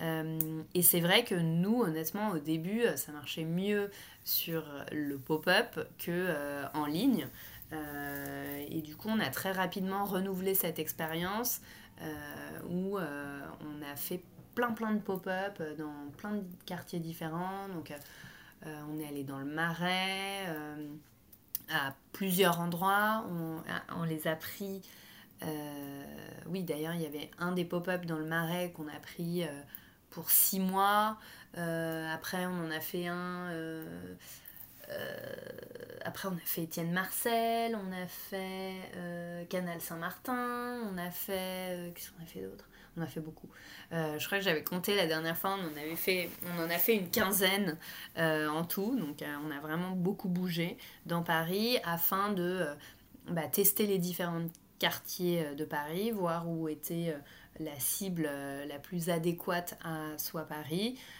et c'est vrai que nous, honnêtement, au début, ça marchait mieux sur le pop-up que en ligne. Euh, et du coup, on a très rapidement renouvelé cette expérience euh, où euh, on a fait plein plein de pop-up dans plein de quartiers différents. Donc, on est allé dans le Marais, à plusieurs endroits. On, on, les a pris. oui, d'ailleurs, il y avait un des pop-up dans le Marais qu'on a pris pour six mois. après, on en a fait un après, on a fait Étienne Marcel, on a fait euh, Canal Saint-Martin, on a fait. Euh, qu'est-ce qu'on a fait d'autre? On a fait beaucoup. je crois que j'avais compté la dernière fois, on en, a fait une quinzaine en tout. Donc, on a vraiment beaucoup bougé dans Paris afin de bah, tester les différents quartiers de Paris, voir où était la cible la plus adéquate à soit Paris, euh,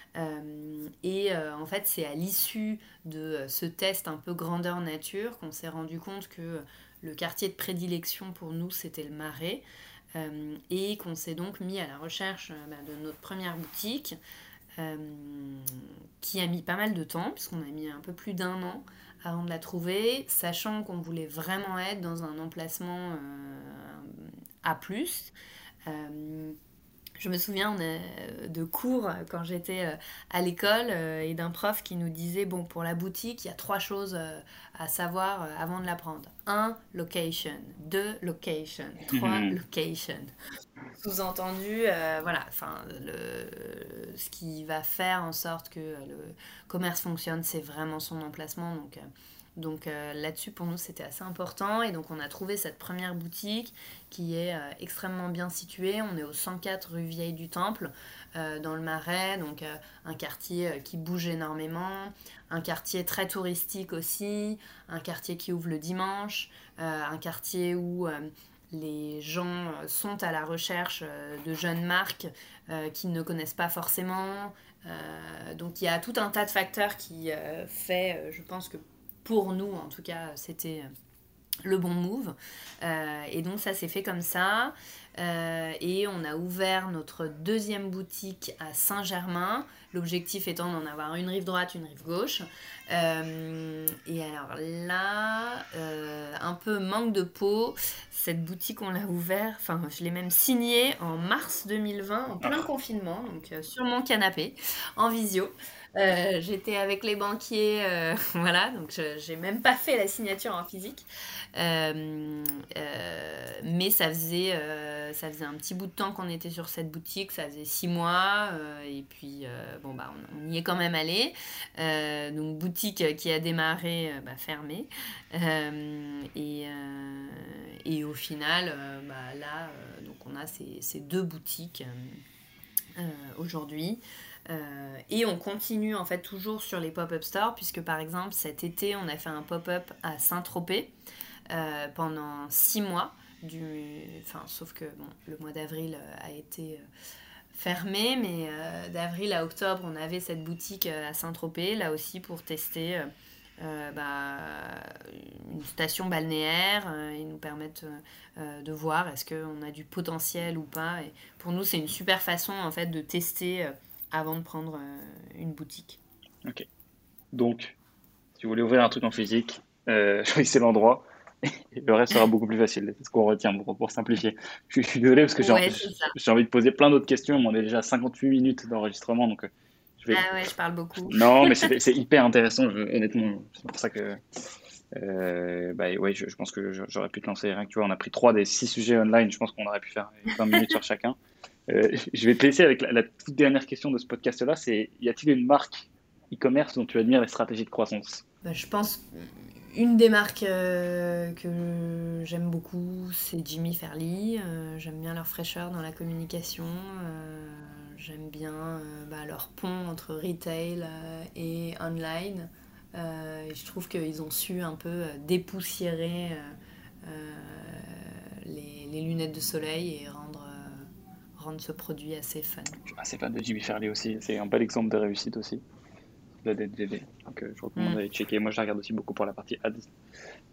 et euh, en fait, c'est à l'issue de ce test un peu grandeur nature qu'on s'est rendu compte que le quartier de prédilection pour nous, c'était le Marais. Euh, et qu'on s'est donc mis à la recherche bah, de notre première boutique, qui a mis pas mal de temps, puisqu'on a mis un peu plus d'un an avant de la trouver, sachant qu'on voulait vraiment être dans un emplacement A je me souviens de cours quand j'étais euh, à l'école euh, et d'un prof qui nous disait bon pour la boutique il y a trois choses euh, à savoir avant de la prendre. Un, location. Deux, location. Trois, location. Sous-entendu, voilà, enfin, ce qui va faire en sorte que le commerce fonctionne, c'est vraiment son emplacement. Donc, donc euh, là-dessus, pour nous, c'était assez important. Et donc, on a trouvé cette première boutique qui est euh, extrêmement bien située. On est au 104 rue Vieille du Temple, euh, dans le Marais. Donc, un quartier qui bouge énormément. Un quartier très touristique aussi. Un quartier qui ouvre le dimanche. un quartier où les gens sont à la recherche de jeunes marques qu'ils ne connaissent pas forcément. donc, il y a tout un tas de facteurs qui fait, je pense que pour nous, en tout cas, c'était le bon move. et donc ça s'est fait comme ça. et on a ouvert notre deuxième boutique à Saint-Germain. L'objectif étant d'en avoir une rive droite, une rive gauche. Euh, et alors là, euh, un peu manque de peau, cette boutique on l'a ouvert, enfin je l'ai même signée en mars 2020, en plein confinement, donc euh, sur mon canapé, en visio. Euh, j'étais avec les banquiers, euh, voilà, donc j'ai même pas fait la signature en physique. Euh, mais ça faisait, ça faisait un petit bout de temps qu'on était sur cette boutique, ça faisait six mois, et puis bon, bah, on, y est quand même allé. donc, boutique qui a démarré bah, fermée. Et, et, au final, bah, là, donc on a ces, ces deux boutiques aujourd'hui. Euh, et on continue en fait toujours sur les pop-up stores, puisque par exemple cet été on a fait un pop-up à Saint-Tropez euh, pendant six mois. Enfin, sauf que bon, le mois d'avril euh, a été fermé, mais d'avril à octobre on avait cette boutique à Saint-Tropez, là aussi pour tester. bah, une station balnéaire et nous permettre de voir est-ce qu'on a du potentiel ou pas. Pour nous, c'est une super façon en fait de tester avant de prendre euh, une boutique. Ok. Donc, si vous voulez ouvrir un truc en physique, euh, choisissez l'endroit. Et le reste sera beaucoup plus facile. C'est ce qu'on retient pour, simplifier. Je, suis désolé parce que j'ai envie de poser plein d'autres questions. On est déjà 58 minutes d'enregistrement. Donc, euh, je vais... Ah ouais, je parle beaucoup. Non, mais c'est hyper intéressant, honnêtement. C'est pour ça que. Bah, ouais, je, pense que j'aurais pu te lancer. Rien que tu vois, on a pris trois des six sujets online. Je pense qu'on aurait pu faire 20 minutes sur chacun. Euh, je vais te laisser avec la, toute dernière question de ce podcast-là. C'est y a-t-il une marque e-commerce dont tu admires les stratégies de croissance? Bah, Je pense une des marques euh, que j'aime beaucoup, c'est Jimmy Fairly. Euh, j'aime bien leur fraîcheur dans la communication. j'aime bien bah, leur pont entre retail et online. Je trouve qu'ils ont su un peu dépoussiérer les, les, lunettes de soleil et rendre rendre ce produit assez fun. Assez fan de Jimmy Fairley aussi, c'est un bel exemple de réussite aussi. La DDD. Donc euh, je recommande mm. d'aller checker. Moi je la regarde aussi beaucoup pour la partie ads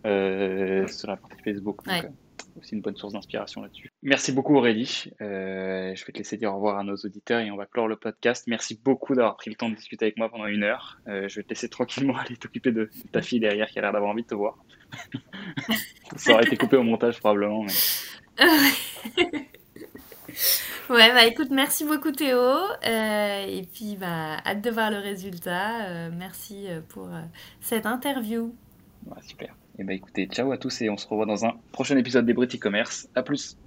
euh, sur la partie Facebook. Donc, euh, aussi une bonne source d'inspiration là-dessus. Merci beaucoup Aurélie. Euh, je vais te laisser dire au revoir à nos auditeurs et on va clore le podcast. Merci beaucoup d'avoir pris le temps de discuter avec moi pendant une heure. je vais te laisser tranquillement aller t'occuper de ta fille derrière qui a l'air d'avoir envie de te voir. Ça aurait été coupé au montage probablement. Mais... Ouais, bah écoute, merci beaucoup Théo. Euh, et puis, bah, hâte de voir le résultat. Euh, merci euh, pour cette interview. super. Et bah écoutez, ciao à tous et on se revoit dans un prochain épisode des British Commerce. À plus.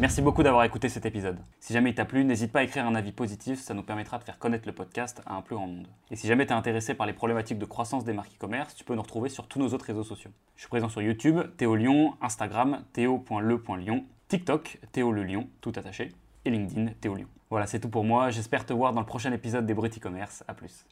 Merci beaucoup d'avoir écouté cet épisode. Si jamais il t'a plu, n'hésite pas à écrire un avis positif, ça nous permettra de faire connaître le podcast à un plus grand monde. Et si jamais tu es intéressé par les problématiques de croissance des marques e-commerce, tu peux nous retrouver sur tous nos autres réseaux sociaux. Je suis présent sur YouTube, Théo Lyon, Instagram, théo.le.lyon, TikTok, Théo le Lyon, tout attaché et LinkedIn Théo Lyon. Voilà, c'est tout pour moi. J'espère te voir dans le prochain épisode des Brut e-commerce. A plus.